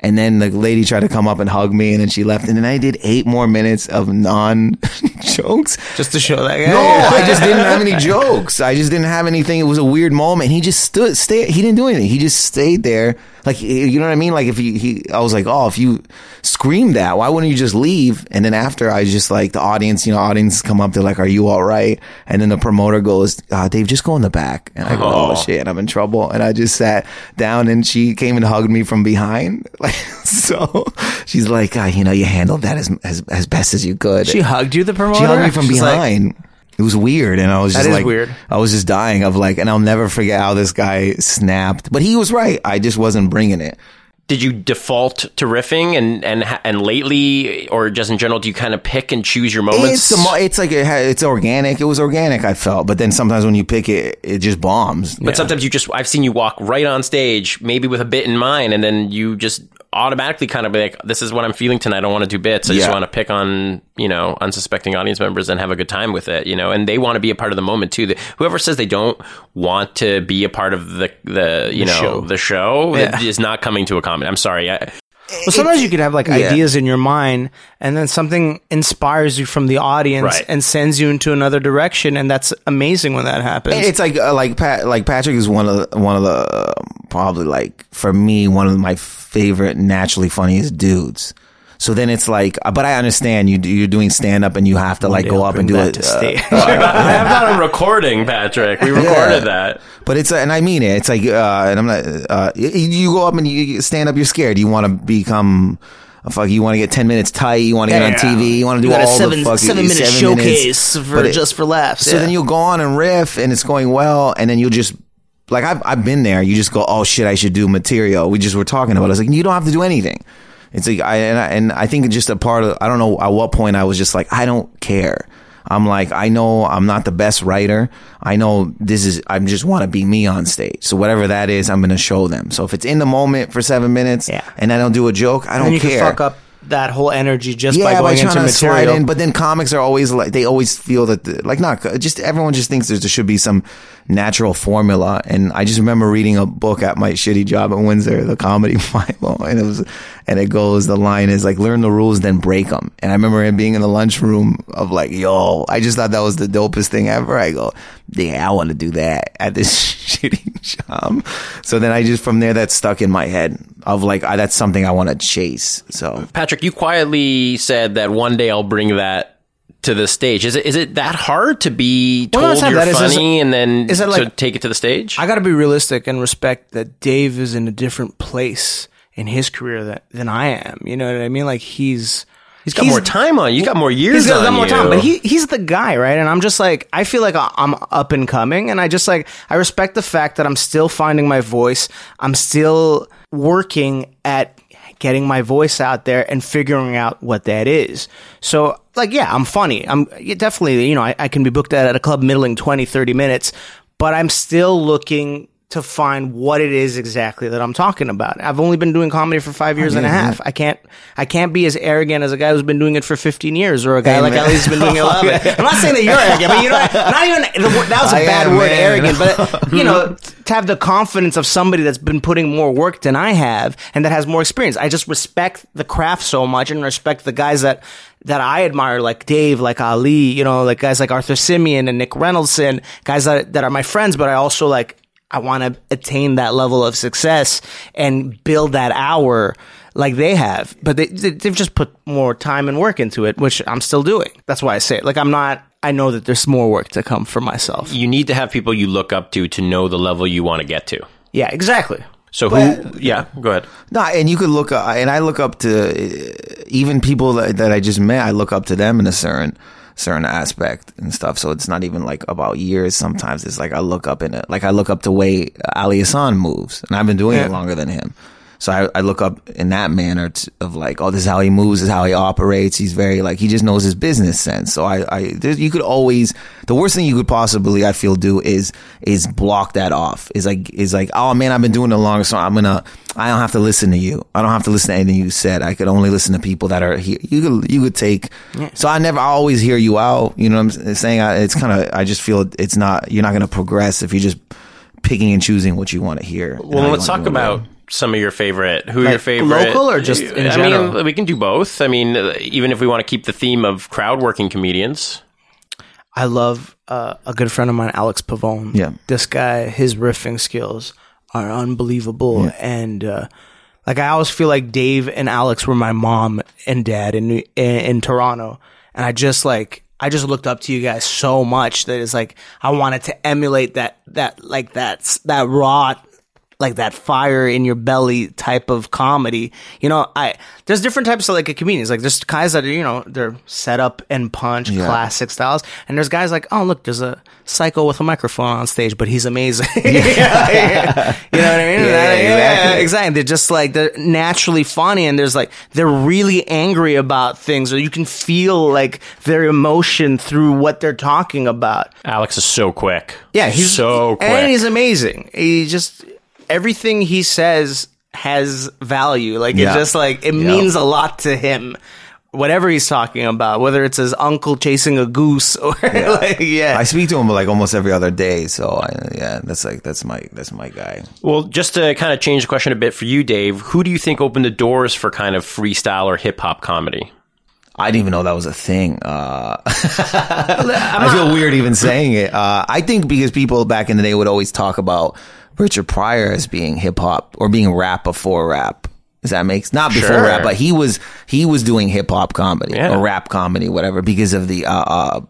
And then the lady tried to come up and hug me, and then she left. And then I did eight more minutes of non [laughs] jokes. Just to show that guy. No, I just didn't have any jokes. I just didn't have anything. It was a weird moment. He just stood, stay. He didn't do anything. He just stayed there. Like, you know what I mean? Like if he, he, I was like, oh, if you scream that, why wouldn't you just leave? And then after I just like the audience, you know, audience come up, they're like, are you all right? And then the promoter goes, uh, Dave, just go in the back. And I go, oh, Oh. shit, I'm in trouble. And I just sat down and she came and hugged me from behind. [laughs] Like, so she's like, uh, you know, you handled that as, as, as best as you could. She hugged you, the promoter. She hugged me from She's like, behind. It was weird, and I was just like, weird. I was just dying of like, and I'll never forget how this guy snapped. But he was right. I just wasn't bringing it. Did you default to riffing and and and lately, or just in general, do you kind of pick and choose your moments? It's a it's like it it's organic. It was organic. I felt, but then sometimes when you pick it, it just bombs. But sometimes you just, I've seen you walk right on stage, maybe with a bit in mind, and then you just automatically kind of be like, this is what I'm feeling tonight. I don't want to do bits. I just want to pick on, you know, unsuspecting audience members and have a good time with it, you know, and they want to be a part of the moment too. The, whoever says they don't want to be a part of the, the, you know, show. the show Yeah. is not coming to a comedy. I'm sorry. I, Well, sometimes you could have like yeah. ideas in your mind, and then something inspires you from the audience Right. and sends you into another direction, and that's amazing when that happens. It's like uh, like Pat like Patrick is one of the, one of the um, probably like for me one of my favorite naturally funniest dudes. So then it's like, uh, but I understand you you're doing stand up and you have to like go up and do it. to uh, stage. [laughs] [laughs] I have that on recording, Patrick. We recorded that. But it's and I mean it. It's like uh, and I'm not. Uh, you- you go up and you stand up. You're scared. You want to become. A fuck, you want to get ten minutes tight. You want to get on TV. You want to do You got a all seven- the fucking seven minute seven minutes. showcase for- it- just for laughs, So yeah. then you'll go on and riff, and it's going well, and then you'll just like I've I've been there. You just go, oh shit, I should do material. We just were talking about. it. I was like, you don't have to do anything. It's like I and I, and I think just a part of I don't know at what point I was just like I don't care. I'm like I know I'm not the best writer. I know this is I just want to be me on stage. So whatever that is, I'm gonna show them. So if it's in the moment for seven minutes, Yeah. and I don't do a joke, I don't care fuck up that whole energy just yeah, by going trying into to slide material. in. But then comics are always like they always feel that the, like not just everyone just thinks there should be some natural formula. And I just remember reading a book at my shitty job at Windsor, the comedy [laughs] Bible, and it was and it goes the line is like learn the rules then break them. And I remember it being in the lunchroom of like yo, I just thought that was the dopest thing ever. I go, yeah, I want to do that at this [laughs] shitty job. So then I just from there that stuck in my head of like I, that's something I want to chase. So Patrick, you quietly said that one day I'll bring that to the stage. Is it is it that hard to be Well, told it's not you're that. It's just- funny and then is it to like- take it to the stage? I got to be realistic and respect that Dave is in a different place in his career that, than I am. You know what I mean? Like he's he's got more time on you. He's got more years He's got, got more you. time, but he he's the guy, right? And I'm just like, I feel like I'm up and coming, and I just like I respect the fact that I'm still finding my voice. I'm still working at getting my voice out there and figuring out what that is. So, like, yeah, I'm funny. I'm yeah, definitely, you know, I, I can be booked at, at a club middling 20, 30 minutes, but I'm still looking to find what it is exactly that I'm talking about. I've only been doing comedy for five years and a half. I can't, I can't be as arrogant as a guy who's been doing it for 15 years or a guy Hey, like. Ali's been doing it [laughs] 11. I'm not saying that you're arrogant, but you know, [laughs] not even, the, that was a I bad am, word, man. arrogant, but [laughs] you know, to have the confidence of somebody that's been putting more work than I have and that has more experience. I just respect the craft so much and respect the guys that, that I admire, like Dave, like Ali, you know, like guys like Arthur Simeon and Nick Reynoldson, guys that, that are my friends, but I also like, I want to attain that level of success and build that hour like they have. But they, they, they've just put more time and work into it, which I'm still doing. That's why I say it. Like, I'm not, I know that there's more work to come for myself. you need to have people you look up to to know the level you want to get to. Yeah, exactly. So who? Yeah, go ahead. No, and you could look, uh, and I look up to uh, even people that, that I just met. I look up to them in a certain certain aspect and stuff. So it's not even like about years. Sometimes it's like I look up in it, like I look up the way Ali Hassan moves, and I've been doing Yeah. it longer than him. So I, I look up in that manner t- of like, oh, this is how he moves, this is how he operates. He's very like he just knows his business sense. So I, I there's, you could always the worst thing you could possibly I feel do is is block that off. Is like is like oh man, I've been doing it long, so I'm gonna I don't have to listen to you. I don't have to listen to anything you said. I could only listen to people that are here. You could you could take. So I never I always hear you out. You know what I'm saying? I, it's kind of I just feel it's not you're not gonna progress if you're just picking and choosing what you want to hear. Well, let's talk do it. about some of your favorite. Who are Like your favorite local or just in I general? mean, we can do both. I mean, uh, even if we want to keep the theme of crowd working comedians. I love uh, a good friend of mine, Alex Pavone. Yeah. This guy, his riffing skills are unbelievable. And uh, like, I always feel like Dave and Alex were my mom and dad in, in, in Toronto. And I just like, I just looked up to you guys so much that it's like, I wanted to emulate that, that, like, that, that raw, like that fire in your belly type of comedy. You know, I there's different types of like a comedians. Like there's guys that are, you know, they're set up and punch classic styles. And there's guys like, oh look, there's a psycho with a microphone on stage, but he's amazing. [laughs] you know what I mean? [laughs] Yeah, exactly. exactly. They're just like they're naturally funny and there's like they're really angry about things or you can feel like their emotion through what they're talking about. Alex is so quick. Yeah, he's so quick. and he's amazing. He just everything he says has value. Like Yeah. it's just like it means a lot to him. Whatever he's talking about, whether it's his uncle chasing a goose [laughs] or like yeah, I speak to him like almost every other day. So I, yeah, that's like that's my that's my guy. well, just to kind of change the question a bit for you, Dave. Who do you think opened the doors for kind of freestyle or hip hop comedy? I didn't even know that was a thing. Uh, [laughs] I feel weird even saying it. Uh, I think because people back in the day would always talk about Richard Pryor as being hip hop or being rap before rap. Does that make not before Sure. rap, but he was he was doing hip hop comedy Yeah. or rap comedy, whatever, because of the uh, uh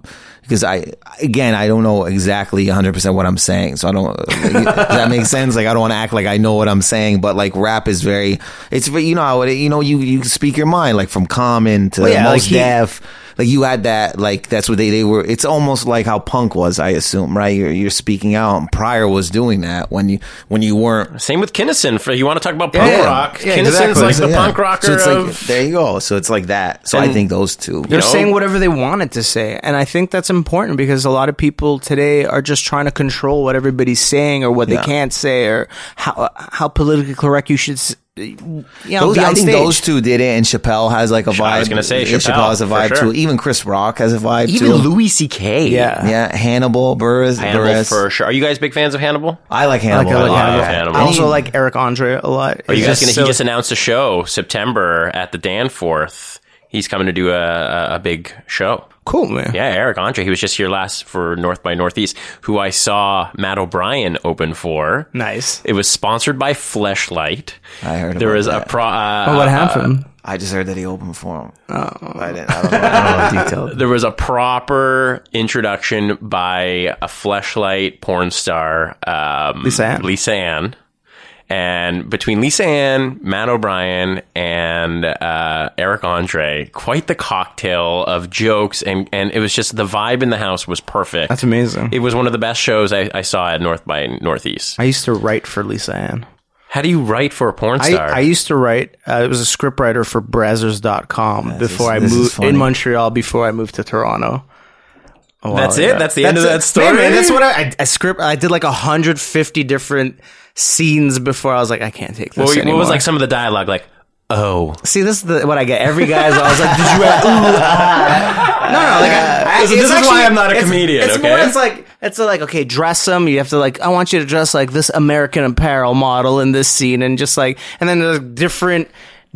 because I again I don't know exactly 100 percent what I'm saying, so I don't. [laughs] does that make sense? Like I don't want to act like I know what I'm saying, but like rap is very it's very- you know you know you you speak your mind like from Common to Well, yeah, most like he- deaf like you had that like that's what they, they were it's almost like how punk was i assume right you're, you're speaking out and pryor was doing that when you when you weren't Same with Kinison. For you want to talk about punk Yeah. rock? Yeah, Kinison's exactly. like the Yeah. punk rocker so it's like, of. there you go so it's like that so i think those two they're know? saying whatever they wanted to say, and I think that's important because a lot of people today are just trying to control what everybody's saying or what Yeah. they can't say or how how politically correct you should. S- You know, those, I think stage. those two did it, and Chappelle has like a vibe. I was gonna say Yeah, Chappelle, has a vibe sure. too. Even Chris Rock has a vibe even too. Louis C.K. Yeah. yeah, Hannibal Buress. Hannibal Buress. for sure. Are you guys big fans of Hannibal? I like I like, Hannibal. I like a lot. Hannibal. Hannibal. I also like Eric Andre a lot. Are you guys gonna? so- he just announced a show September at the Danforth. He's coming to do a, a, a big show. Cool, man. Yeah, Eric Andre. He was just here last for North by Northeast, who I saw Matt O'Brien open for. Nice. It was sponsored by Fleshlight. I heard There about was a pro. Uh, Oh, what happened? I just heard that he opened for him. Oh, I didn't. I don't know, [laughs] I don't know the details. there was a proper introduction by a fleshlight porn star, um, Lisa Ann. Lisa Ann. And between Lisa Ann, Matt O'Brien, and uh, Eric Andre, quite the cocktail of jokes, and, and it was just the vibe in the house was perfect. That's amazing. It was one of the best shows I, I saw at North by Northeast. I used to write for Lisa Ann. How do you write for a porn I, star? I used to write, uh, I was a scriptwriter for Brazzers.com before I this moved in Montreal before I moved to Toronto. A while That's it? ago. That's the end of that story? Man, man, that's what I, I, I script. I did like 150 different scenes before I was like, I can't take this what, what was like some of the dialogue? Like, oh, See, this is the, what I get. Every guy's always like, "Did you?" Have, ooh, ah." No, no. Like, I, I, So it's this is why I'm not a it's- comedian, It's okay? more. It's like it's like okay, dress them. You have to like. I want you to dress like this American Apparel model in this scene, and just like, and then there's different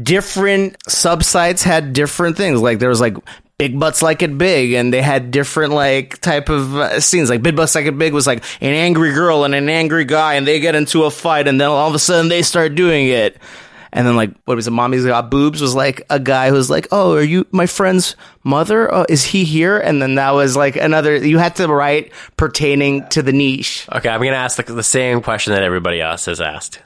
different subsites had different things. Like there was like. Big butts like it big, and they had different like type of uh, scenes. Like big butts like it big was like an angry girl and an angry guy, and they get into a fight, and then all of a sudden they start doing it. And then like what was it? Mommy's got boobs was like a guy who's like, oh, are you my friend's mother? Oh, is he here? And then that was like another. You had to write pertaining to the niche. okay. I'm gonna ask the, the same question that everybody else has asked.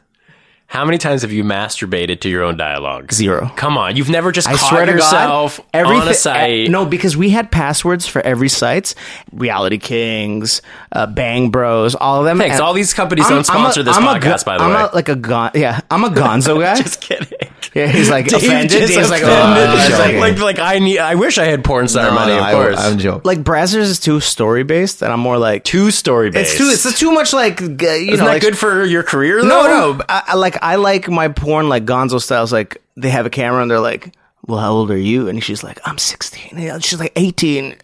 How many times have you masturbated to your own dialogue? Zero. Come on, you've never just I caught swear to yourself God, everything, on a site. eh, no, because we had passwords for every site. Reality Kings, uh, Bang Bros, all of them. Thanks. And All these companies I'm- don't sponsor I'm a- this I'm podcast, go- by the I'm way. A, like a gon- yeah, I'm a Gonzo [laughs] guy. just kidding. yeah, he's like Dave offended. just Dave's like, offended. oh, It's joking. like, like, like I need. I wish I had porn star No, money. no, Of I- course, I'm joking. like Brazzers is too story based, and I'm more like two story based. It's too. It's too much like g- you Isn't know. that like, good for your career? Though? No, no. I, I like I like my porn like Gonzo styles. Like they have a camera and they're like, "Well, how old are you?" And she's like, "I'm 16." Yeah, she's like 18.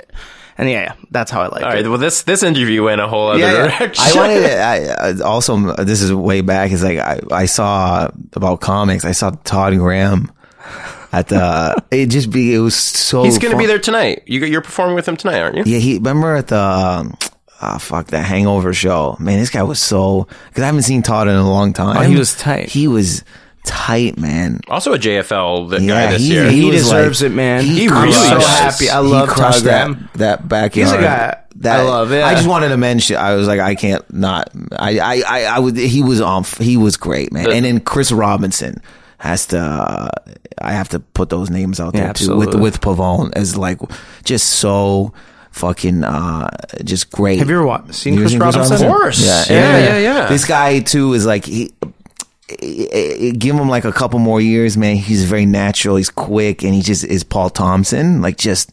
And yeah, yeah, that's how I like All it. right. Well, this this interview went a whole other Yeah, yeah. direction. I wanted to, I, I also this is way back is like I, I saw about comics I saw Todd Graham at the [laughs] it just be it was so He's going to be there tonight. You you're performing with him tonight, aren't you? yeah he remember at the um, ah fuck that Hangover show man this guy was so because I haven't seen Todd in a long time Oh, he was tight. he was tight man Also a JFL the Yeah, guy this he- year. he was deserves like- it, man. He I'm really so happy. I love crushed Todd that Graham. that backyard. He's a guy that I love, yeah. I just wanted to mention. I was like, I can't not. I I I, I would. He was on. He was great, man. The- and then Chris Robinson has to. Uh, I have to put those names out there Yeah, too. With with Pavone as like just so fucking uh just great. Have you ever wa- seen You Chris seen Robinson? Of course. Yeah, Yeah, yeah, yeah. This guy too is like he. Give him like a couple more years, man. He's very natural. He's quick, and he just is Paul Thompson. Like just,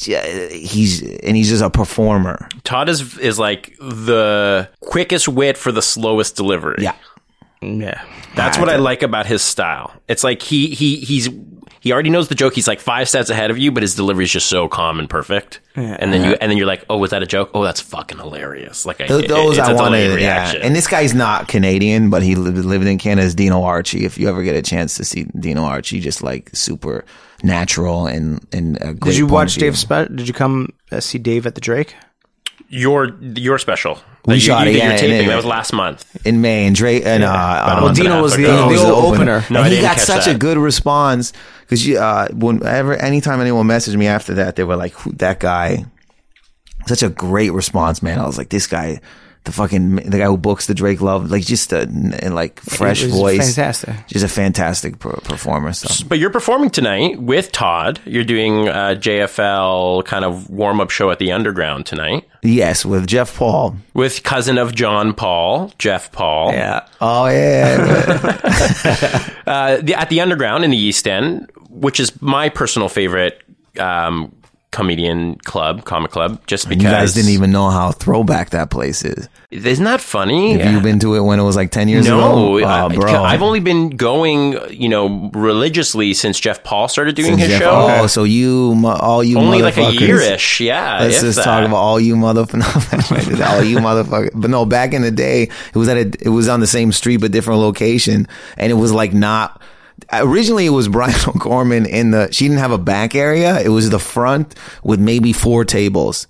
yeah, he's and he's just a performer. Todd is is like the quickest wit for the slowest delivery. Yeah, Yeah. That's what I like about his style. It's like he he he's he already knows the joke. He's like five steps ahead of you, but his delivery is just so calm and perfect. And then you and then you're like, oh, was that a joke? Oh, that's fucking hilarious. Like I, Th- it- those it's I a delayed wanted. Yeah, and this guy's not Canadian, but he lived, lived in Canada. Is Dino Archie? If you ever get a chance to see Dino Archie, just like super natural and and a great Did you watch of. Dave? Spe- did you come uh, see Dave at the Drake? your your special. We you, shot you it, yeah, taping. that was last month. in May and Dre and uh, month and a Dino was the- ago. the was opener. No, and he got such that. a good response because you uh, whenever anytime anyone messaged me after that, they were like, "That guy." Such a great response, man. I was like, "This guy." The fucking the guy who books the Drake Love, like just a and like fresh was voice, fantastic. just a fantastic per- performer. So But you're performing tonight with Todd. You're doing a JFL kind of warm up show at the Underground tonight yes, with Jeff Paul. with cousin of John Paul, Jeff Paul. Yeah. Oh yeah, [laughs] uh, the, at the Underground in the East End, which is my personal favorite um, comedian club, comic club, just because you guys didn't even know how throwback that place is. Isn't that funny? Have you been to it when it was like ten years No, ago? I, oh, bro. I've only been going, you know, religiously since Jeff Paul started doing his Jeff- show. Oh, so you, all you, Only like a year-ish, yeah. Let's just that. talk about all you motherfuckers. [laughs] all you motherfuckers. But no, back in the day, it was at a, it was on the same street but different location, and it was like not. Originally, it was Brian [laughs] O'Gorman in the. She didn't have a back area. It was the front with maybe four tables,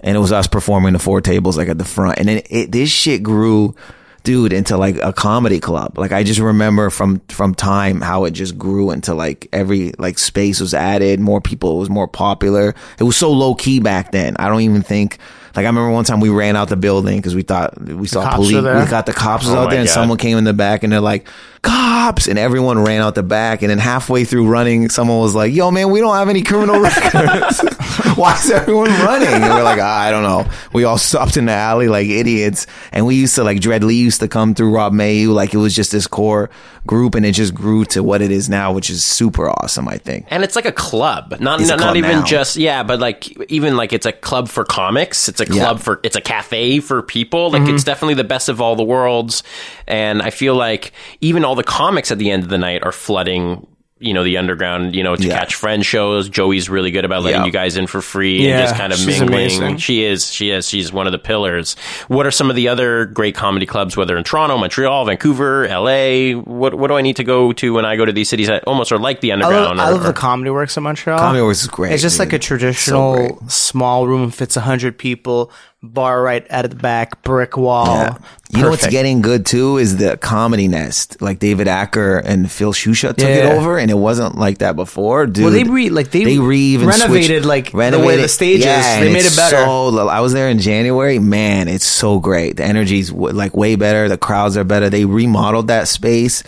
and it was us performing the four tables like at the front. And then it, this shit grew, dude, into like a comedy club. Like I just remember from from time how it just grew into like every like space was added, more people, it was more popular. It was so low key back then. I don't even think. Like I remember one time we ran out the building because we thought we saw police. We got the cops was Oh out my there, and God. someone came in the back and they're like, "Cops!" And everyone ran out the back. And then halfway through running, someone was like, "Yo, man, we don't have any criminal [laughs] records. [laughs] Why is everyone running?" And we're like, ah, "I don't know." We all stopped in the alley like idiots, and we used to like Dread Lee used to come through Rob Mayu. Like it was just this core group, and it just grew to what it is now, which is super awesome. I think. And it's like a club, not It's a not, club not even now. just yeah, but like even like it's a club for comics. It's a Yeah. club for it's a cafe for people. Like mm-hmm. it's definitely the best of all the worlds. And I feel like even all the comics at the end of the night are flooding. You know the underground. You know to Yeah. catch friend shows. Joey's really good about letting Yeah. you guys in for free and Yeah, just kind of she's mingling. amazing. She is. She is. She's one of the pillars. What are some of the other great comedy clubs? Whether in Toronto, Montreal, Vancouver, L.A. What What do I need to go to when I go to these cities that almost are like the I underground? love, I love or- the Comedy Works in Montreal. Comedy Works is great, It's just dude. like a traditional great. small room, fits hundred people, bar right out at the back, brick wall. Yeah. You know what's getting good too is the comedy nest. Like David Acker and Phil Shusha took Yeah. it over, and it wasn't like that before, dude. Well, they re- like, they re even renovated, switched- like, the way the stage is. Yeah, They made it better. So, I was there in January. Man, it's so great. The energy's like way better. The crowds are better. They remodeled that space.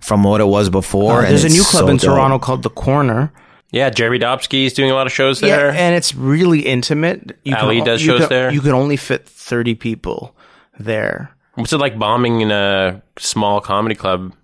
from what it was before. Uh, There's a new club so in dope. Toronto called The Corner. Yeah, Dobsky is doing a lot of shows there. Yeah, and it's really intimate. You Ali can, does you shows can- there? You can only fit 30 people there. What's it like bombing in a small comedy club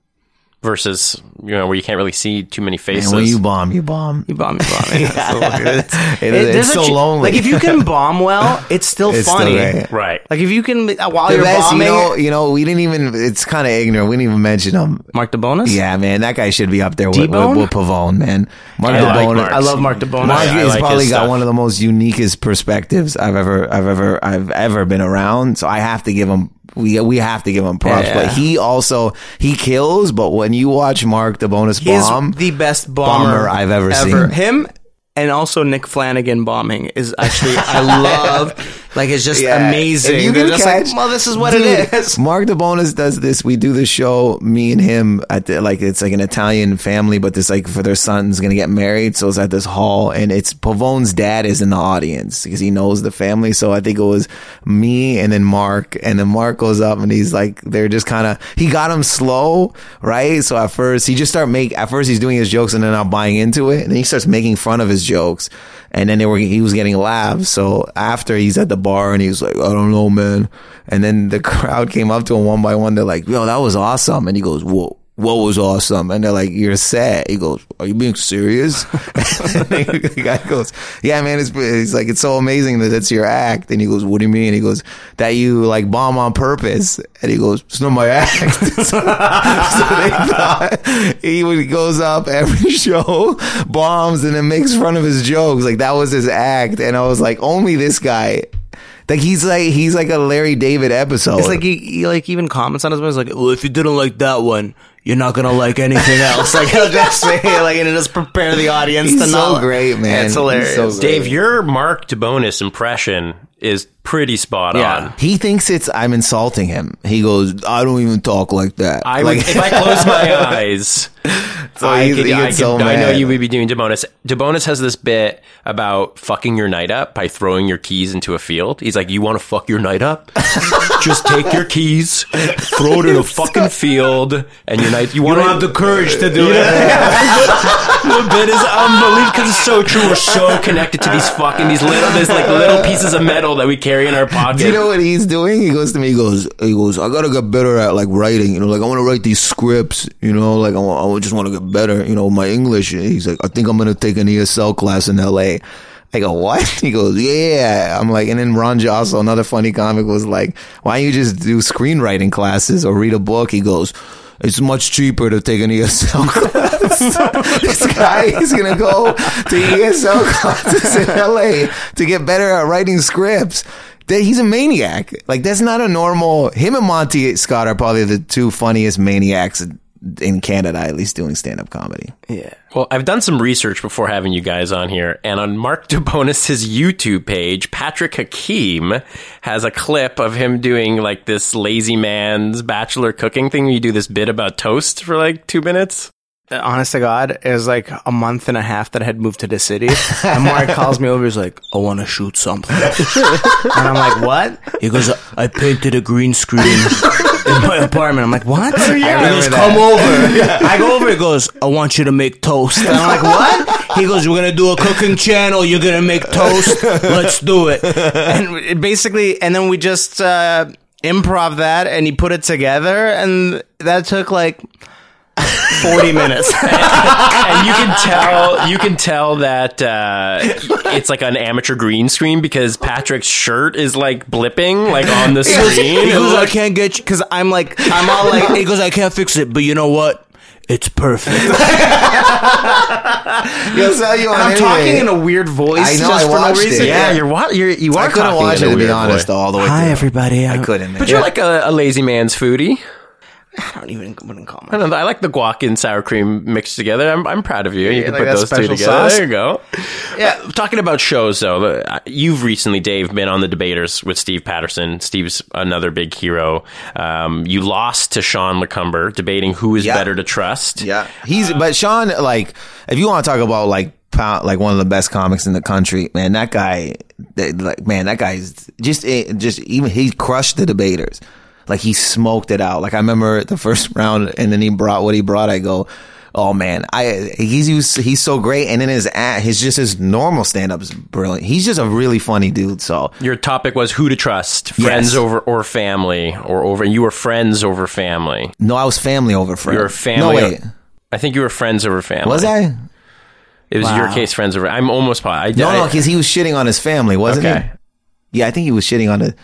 versus you know where you can't really see too many faces? And when you bomb, you bomb. You bomb, you bomb. [laughs] yeah. It- It- it's so ch- lonely. Like if you can [laughs] bomb well, it's still It's funny. great. right. Like if you can uh, while The you're best, you bombing, know, you know, we didn't even. It's kind of ignorant. We didn't even mention him. Mark DeBonis. Yeah, man, that guy should be up there with, with, with Pavone, man. Mark I like I love Mark DeBonis. Mark I has like probably got stuff. one of the most uniquest perspectives I've ever, I've ever, I've ever been around. So I have to give him. We we have to give him props, Yeah. but he also he kills. But when you watch Mark DeBonis He is bomb, the best bomber, bomber I've ever seen. Him and also Nick Flanagan bombing is actually I love. [laughs] Like it's just Yeah. amazing. If you They're can just catch, like, well, this is what Dude, it is. [laughs] Mark DeBonis does this. We do the show, me and him at the, like it's like an Italian family, but this like for their son's gonna get married, so it's at this hall, and it's Pavone's dad is in the audience because he knows the family. So I think it was me and then Mark, and then Mark goes up and he's like, they're just kind of he got him slow, right? So at first he just start make at first he's doing his jokes and then not buying into it, and then he starts making fun of his jokes. And then they were, he was getting laughs. So after he's at the bar and he's like, I don't know, man. And then the [laughs] crowd came up to him one by one. They're like, yo, that was awesome. And he goes, whoa. What was awesome? And they're like, "You're sad." He goes, "Are you being serious?" [laughs] [laughs] and the guy goes, "Yeah, man. It's, it's like it's so amazing that that's your act." And he goes, "What do you mean?" He goes, "That you like bomb on purpose." And he goes, "It's not my act." [laughs] so, thought he goes up every show, bombs, and then makes fun of his jokes. Like that was his act. And I was like, only this guy. Like he's like he's like a Larry David episode. It's like he, he like even comments on his one. He's like, well, if you didn't like that one, you're not gonna like anything else. like he'll just say like and just prepare the audience He's to so know. great, man. It's hilarious. so great. Dave, your Mark DeBonis impression is pretty spot Yeah. on. He thinks it's I'm insulting him. He goes, I don't even talk like that. I like, would, if I close my [laughs] eyes, So I, could, I, could- so I know you would be doing DeBonis. DeBonis has this bit about fucking your night up by throwing your keys into a field. He's like, "You want to fuck your night up? [laughs] Just take your keys, throw it in a [laughs] fucking field, and your night. You want to have the courage to do it." the bit is unbelievable because it's so true. We're so connected to these fucking these little these like little pieces of metal that we carry in our pocket. [laughs] Do you know what he's doing? He goes to me. He goes. He goes. I gotta get better at like writing. You know, like I want to write these scripts. You know, like I, just want to get better. You know, my English. He's like, I think I'm gonna take an ESL class in L.A. I go, what? [laughs] He goes, yeah. I'm like, and then Ron Josol, another funny comic, was like, why don't you just do screenwriting classes or read a book? He goes, it's much cheaper to take an ESL [laughs] class. this guy is gonna go to ESL classes in LA to get better at writing scripts. That he's a maniac. Like that's not a normal. Him and Monty Scott are probably the two funniest maniacs in Canada, at least doing stand up comedy. Yeah. Well, I've done some research before having you guys on here, and on Mark DeBonis' YouTube page, Patrick Hakim has a clip of him doing like this lazy man's bachelor cooking thing. You do this bit about toast for like two minutes. Honest to God, it was like a month and a half that I had moved to the city. And Mark [laughs] calls me over. He's like, I want to shoot something. and I'm like, what? He goes, I painted a green screen in my apartment. I'm like, what? he remember goes, that. come over. I go over. He goes, I want you to make toast. And I'm like, what? He goes, we're going to do a cooking channel. You're going to make toast. Let's do it. And basically, and then we just, uh, improv that and he put it together and that took like 40 minutes. [laughs] and you can tell you can tell that uh, it's like an amateur green screen because Patrick's shirt is like blipping like on the [laughs] screen. He goes, I can't get you because I'm like, I'm all like, he goes, I can't fix it, but you know what? It's perfect. [laughs] He'll sell you on I'm anyway. talking in a weird voice I know, just I for no watched it. yeah, Yeah. you're what you're you are. I couldn't watch it to be honest, voice. all the way. Hi, through. everybody. I I'm- couldn't. Man. But you're like a, a lazy man's foodie. I don't even wouldn't call I don't know. I like the guac and sour cream mixed together. I'm, I'm proud of you. You can like put those two together. sauce? There you go. Yeah. Talking about shows, though, uh, you've recently, Dave, been on the debaters with Steve Patterson. Steve's another big hero. Um, you lost to Sean Lecomber debating who is Yeah. better to trust. Yeah, he's but Sean, like, if you want to talk about like like one of the best comics in the country, man, that guy, like, man, that guy's just, eh, just even he crushed the debaters. Like he smoked it out. Like I remember the first [laughs] round, and then he brought what he brought. I go. Oh man, I he's he's, he's so great, and then his act, his just his normal stand up is brilliant. He's just a really funny dude. So Your topic was who to trust, friends Yes. over or family, or over. And you were friends over family. no, I was family over friends. You were family. No wait, I think you were friends over family. was I? It was your case, friends over. I'm almost positive. No, no, because he was shitting on his family, wasn't Okay. he? Yeah, I think he was shitting on it.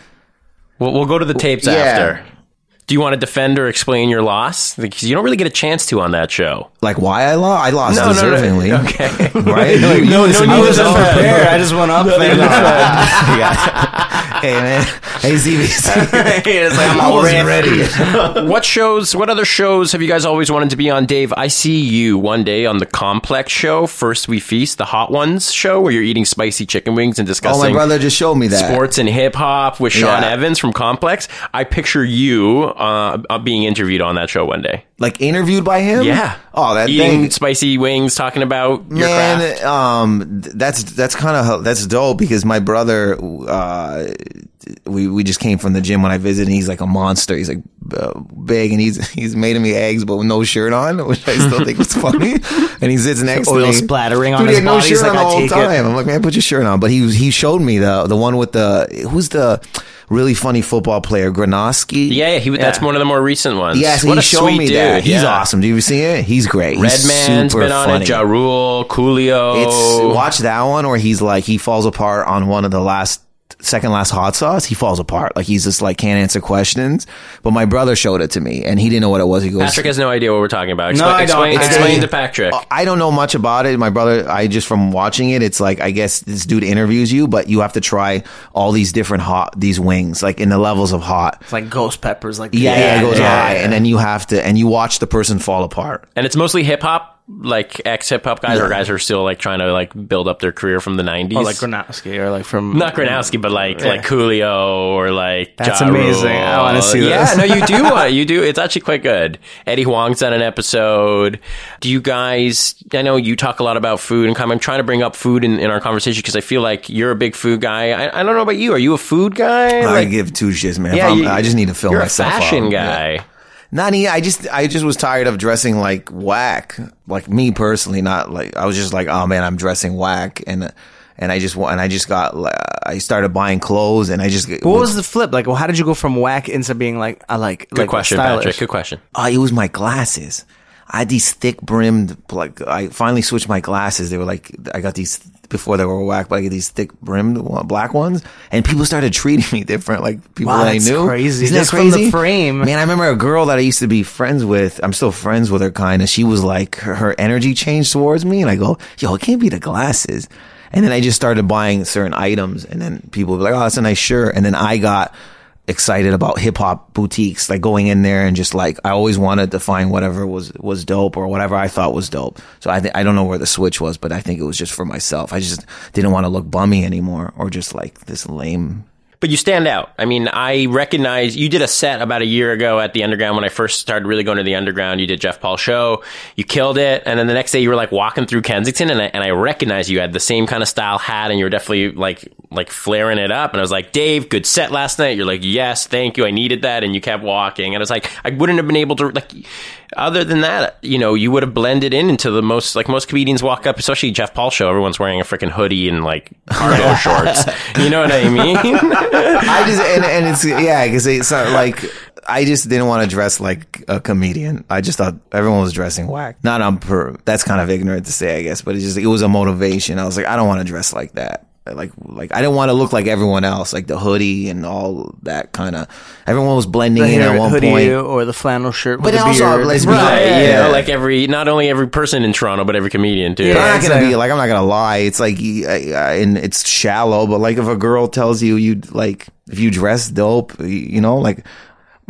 We'll, we'll go to the tapes Yeah. after. Do you want to defend or explain your loss? Because you don't really get a chance to on that show. Like why I lost? I lost No, no, no. deservingly. [laughs] Okay. Right? [laughs] No, no I need to was defend. unprepared. I just went up [laughs] there. Uh, hey man, hey CBC. It's like, I'm I all wasn't riff. ready. what shows, what other shows have you guys always wanted to be on, Dave? I see you one day on the Complex show, First We Feast, the Hot Ones show, where you're eating spicy chicken wings and discussing. Oh, my brother just showed me that. sports and hip hop with Sean Yeah. Evans from Complex. I picture you uh, uh, being interviewed on that show one day. Like interviewed by him. Yeah. Oh, that eating thing. spicy wings, talking about your craft. Man, um, that's that's kind of that's dope because my brother, uh, we we just came from the gym when I visited. and He's like a monster. He's like uh, big, and he's he's made me eggs, but with no shirt on, [laughs] which I still think was funny. And he sits next Oil to me, splattering on Dude, his he had no body. He's shirt like, on the whole take it." time. I'm like, man, put your shirt on. But he he showed me the the one with the who's the really funny football player Gronkowski. Yeah, yeah, that's one of the more recent ones. Yes, what he a showed sweet me dude. that. He's yeah. awesome. Do you see it? He's great. Redman's been on funny. it. Ja Rule, Coolio. It's watch that one where he's like he falls apart on one of the last second last hot sauce. He falls apart like he's just like can't answer questions. But my brother showed it to me and he didn't know what it was. He goes, Patrick has no idea what we're talking about. Expla- No, I don't. Explain, It's explain to Patrick. Uh, I don't know much about it. My brother, I just from watching it, it's like I guess this dude interviews you, but you have to try all these different hot these wings, like in the levels of hot. It's like ghost peppers. Like Yeah, yeah, it goes yeah, high, yeah. and then you have to, and you watch the person fall apart. and it's mostly hip hop, like ex hip hop guys, or guys who are still like trying to like build up their career from the nineties. Or like Gronkowski, or like from not Gronkowski, but like Yeah. like Coolio or like That's Ja amazing. Rule. I wanna see that. Yeah, this. no, you do. want [laughs] uh, you do. It's actually quite good. Eddie Huang's done an episode. Do you guys? I know you talk a lot about food and I'm trying to bring up food in, in our conversation because I feel like you're a big food guy. I, I don't know about you. Are you a food guy? I Like, give two shits, man. Yeah, I'm- you- I just need to fill You're a fashion up. guy. Yeah. Nani, I just I just was tired of dressing like whack. Like me personally, not like I was just like, oh man, I'm dressing whack, and and I just wa- and I just got uh, I started buying clothes, and I just What was the flip? Like, well, how did you go from whack into being like, I like, Good like question, stylish? Patrick. Good question. Oh, it was my glasses. I had these thick brimmed, like, I finally switched my glasses. They were like, I got these before they were whack, but I get these thick brimmed one- black ones. And people started treating [laughs] me different, like people Wow, that I knew. crazy. Isn't that Just from the crazy? frame. Man, I remember a girl that I used to be friends with. I'm still friends with her kind of. She was like, her, her energy changed towards me. And I go, yo, it can't be the glasses. And then I just started buying certain items. And then people were like, oh, that's a nice shirt. And then I got excited about hip hop boutiques, like going in there and just like I always wanted to find whatever was was dope or whatever I thought was dope. So I th- I don't know where the switch was, but I think it was just for myself. I just didn't want to look bummy anymore or just like this lame. But you stand out. I mean, I recognize you did a set about a year ago at the Underground when I first started really going to the Underground. You did Jeff Paul show. You killed it. And then the next day you were like walking through Kensington and I, and I recognized you had the same kind of style hat and you were definitely like, like flaring it up. And I was like, Dave, good set last night. You're like, yes, thank you. I needed that. And you kept walking. And I was like, I wouldn't have been able to like, other than that, you know, you would have blended in into the most, like most comedians walk up, especially Jeff Paul show. Everyone's wearing a freaking hoodie and like cargo shorts. [laughs] You know what I mean? I just and, and it's yeah because it's not like I just didn't want to dress like a comedian. I just thought everyone was dressing whack. Not on per. That's kind of ignorant to say, I guess, but it just it was a motivation. I was like, I don't want to dress like that. Like like I didn't want to look like everyone else, like the hoodie and all that kind of. Everyone was blending The in hair at one hoodie point. or the flannel shirt But with the also, beard. let's be Right, Yeah, you know, yeah. like every not only every person in Toronto, but every comedian too. But I'm not gonna be like I'm not gonna lie. It's like and it's shallow, but like if a girl tells you you like if you dress dope, you know, like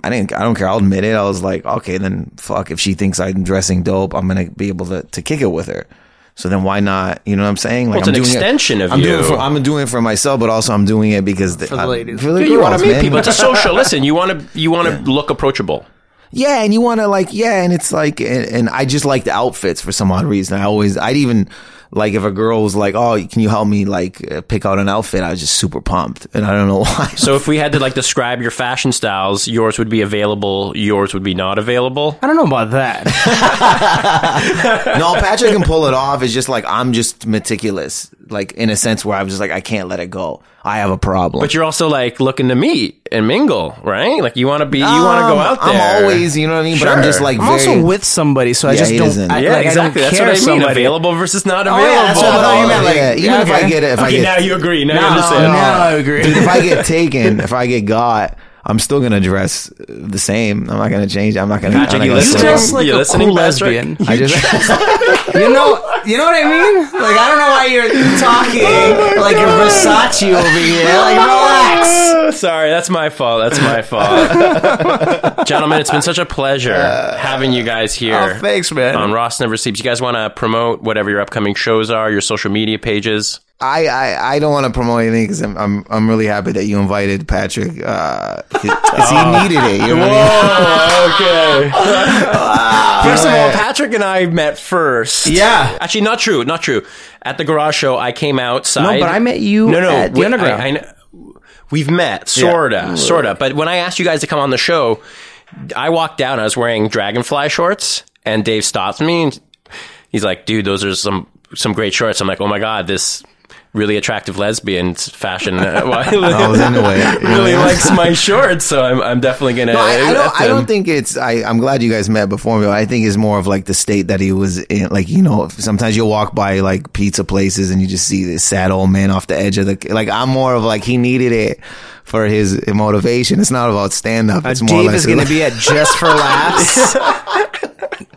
I didn't. I don't care. I'll admit it. I was like, okay, then fuck. If she thinks I'm dressing dope, I'm gonna be able to to kick it with her. So then why not? You know what I'm saying? Like it's I'm an doing it- extension of I'm Doing you. it for, I'm doing it for myself, but also I'm doing it because For the ladies. For the Yeah, you want to meet man. people. It's a social. [laughs] Listen, you want to you want to look approachable. Yeah, and you want to like, yeah, and it's like, and, and I just like the outfits for some odd reason. I always, I'd even like if a girl was like, "Oh, can you help me like uh, pick out an outfit?" I was just super pumped, and I don't know [laughs] why. So if we had to like describe your fashion styles, yours would be available, yours would be not available. I don't know about that. [laughs] [laughs] no, Patrick can pull it off. It's just like I'm just meticulous, like in a sense where I'm just like I can't let it go. I have a problem. But you're also like looking to meet and mingle, right? Like you want to be, you want to go Um, out there. I'm always, you know what I mean. But I'm just like I'm very. also with somebody, so I Yeah, just don't. doesn't. I, yeah, like, exactly. I don't That's what I mean. somebody. Available versus not Oh, available. Yeah, that's what I thought you meant, like- yeah, even yeah, if I get it, if I get now you agree. Now you No, understand. no, Now I agree. Dude, if I get [laughs] taken, if I get got, I'm still gonna dress the same. I'm not gonna change. I'm not gonna. Patrick, I'm you not gonna You dress like You a cool Patrick? lesbian. I just. [laughs] You know, you know what I mean? Like I don't know why you're talking oh like you're Versace over here. Like relax. Oh, Sorry, that's my fault. That's my fault. [laughs] Gentlemen, it's been such a pleasure having you guys here. Oh, thanks, man. On Ross Never Sleeps. You guys want to promote whatever your upcoming shows are, your social media pages? I, I, I don't want to promote anything because I'm, I'm I'm really happy that you invited Patrick because he oh. needed it. You know what I mean? okay. [laughs] First of all, Patrick and I met first. [laughs] Yeah. Actually, not true. Not true. At the garage show, I came outside. No, but I met you no, no, at the wait, Underground. I, I we've met, sorta, sorta. But when I asked you guys to come on the show, I walked down. I was wearing dragonfly shorts, and Dave stopped me, and he's like, "Dude, those are some some great shorts." I'm like, "Oh my god, this." Really attractive lesbian fashion. uh, I was into it. really likes my [laughs] shorts, so I'm, I'm definitely gonna. No, I, I don't. I don't think it's. I, I'm glad you guys met before me. But I think it's more of like the state that he was in. Like you know, sometimes you'll walk by like pizza places and you just see this sad old man off the edge of the. Like I'm more of like he needed it for his motivation. It's not about stand up. It's more Dave or less is going to be at Just for Laughs. [laughs] [laughs]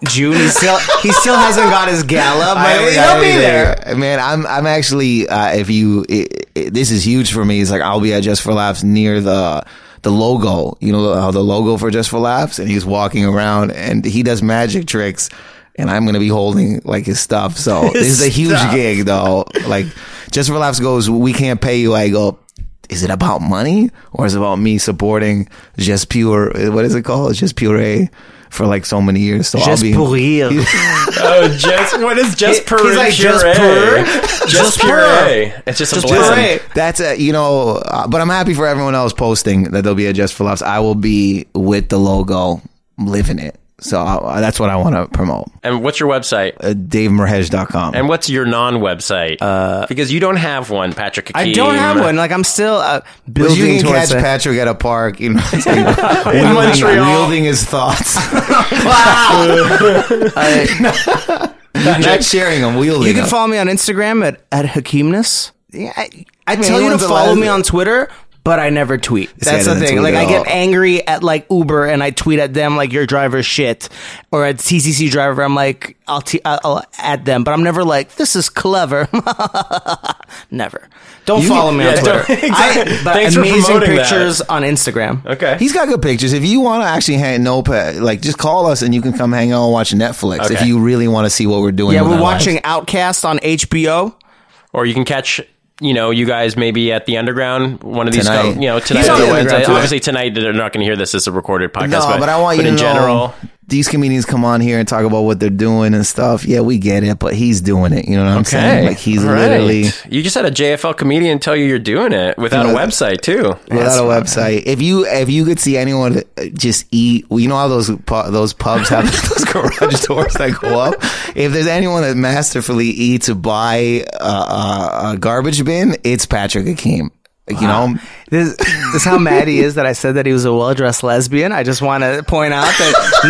June. He still he still hasn't got his gala, but he'll be there. man. I'm I'm actually uh, if you it, it, this is huge for me. It's like I'll be at Just for Laughs near the the logo. You know how the logo for Just for Laughs, and he's walking around and he does magic tricks. And I'm gonna be holding like his stuff. So [laughs] this is a huge stuff. gig, though. Like Just for Laughs goes, we can't pay you. I go. Is it about money or is it about me supporting Just Pure? What is it called? Just Pure for like so many years. So Just I'll be pour rire. [laughs] Oh, just what is just He- puree? he's like, just puree? just Just puree. It's just a Just blessing. puree. That's a you know, uh, but I'm happy for everyone else posting that they'll be a Just for Laughs. I will be with the logo, living it. So uh, that's what I want to promote. And what's your website? Uh, DaveMerheje.com. And what's your non-website? Uh, because you don't have one, Patrick. I don't have one. Like I'm still uh, But building you can catch it. Patrick at a park, you know, [laughs] wielding, Montreal. wielding his thoughts. [laughs] [laughs] I- Not sharing them, wielding you can them. follow me on Instagram at at Hakeemness. Yeah, I, I mean, tell you to follow me on Twitter, but I never tweet. guy That's the thing. Like I get angry at like Uber and I tweet at them like your driver's shit, or at TCC driver. I'm like I'll t- I'll at them, but I'm never like this is clever. [laughs] never. Don't You- follow me yeah, on Twitter. don't- [laughs] exactly. I, but Thanks for amazing promoting that. pictures on Instagram. Okay. He's got good pictures. If you want to actually hang, no, like just call us and you can come hang out and watch Netflix. If you really want to see what we're doing. Yeah, we're our lives. watching Outcast on HBO. or you can catch. You know, you guys maybe at the underground one of these. Tonight. You know, tonight He's or the Wednesday. Obviously, tonight they're not going to hear this as a recorded podcast. No, but, I want you but to in know general. These comedians come on here and talk about what they're doing and stuff. Yeah, we get it, but he's doing it. You know what I'm saying? Like he's All right. literally You just had a JFL comedian tell you you're doing it without a website too. without a website. If you if you could see anyone uh, just eat, well, you know how those pu- those pubs have [laughs] those garage [laughs] doors that go up. If there's anyone that masterfully eats to buy a, a, a garbage bin, it's Patrick Hakeem. Like, You know, This, this is how mad he is that I said that he was a well dressed lesbian. I just want to point out that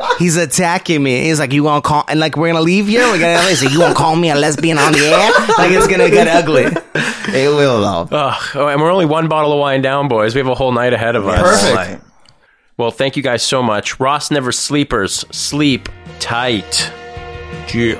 now he's attacking me. He's like, "You gonna call?" And like, we're gonna leave here. We're gonna. leave. So "You gonna call me a lesbian on the air?" Like, it's gonna get ugly. it will though. Ugh, oh, and we're only one bottle of wine down, boys. We have a whole night ahead of us. Perfect. Well, thank you guys so much. Ross Never Sleepers, sleep tight. Yeah.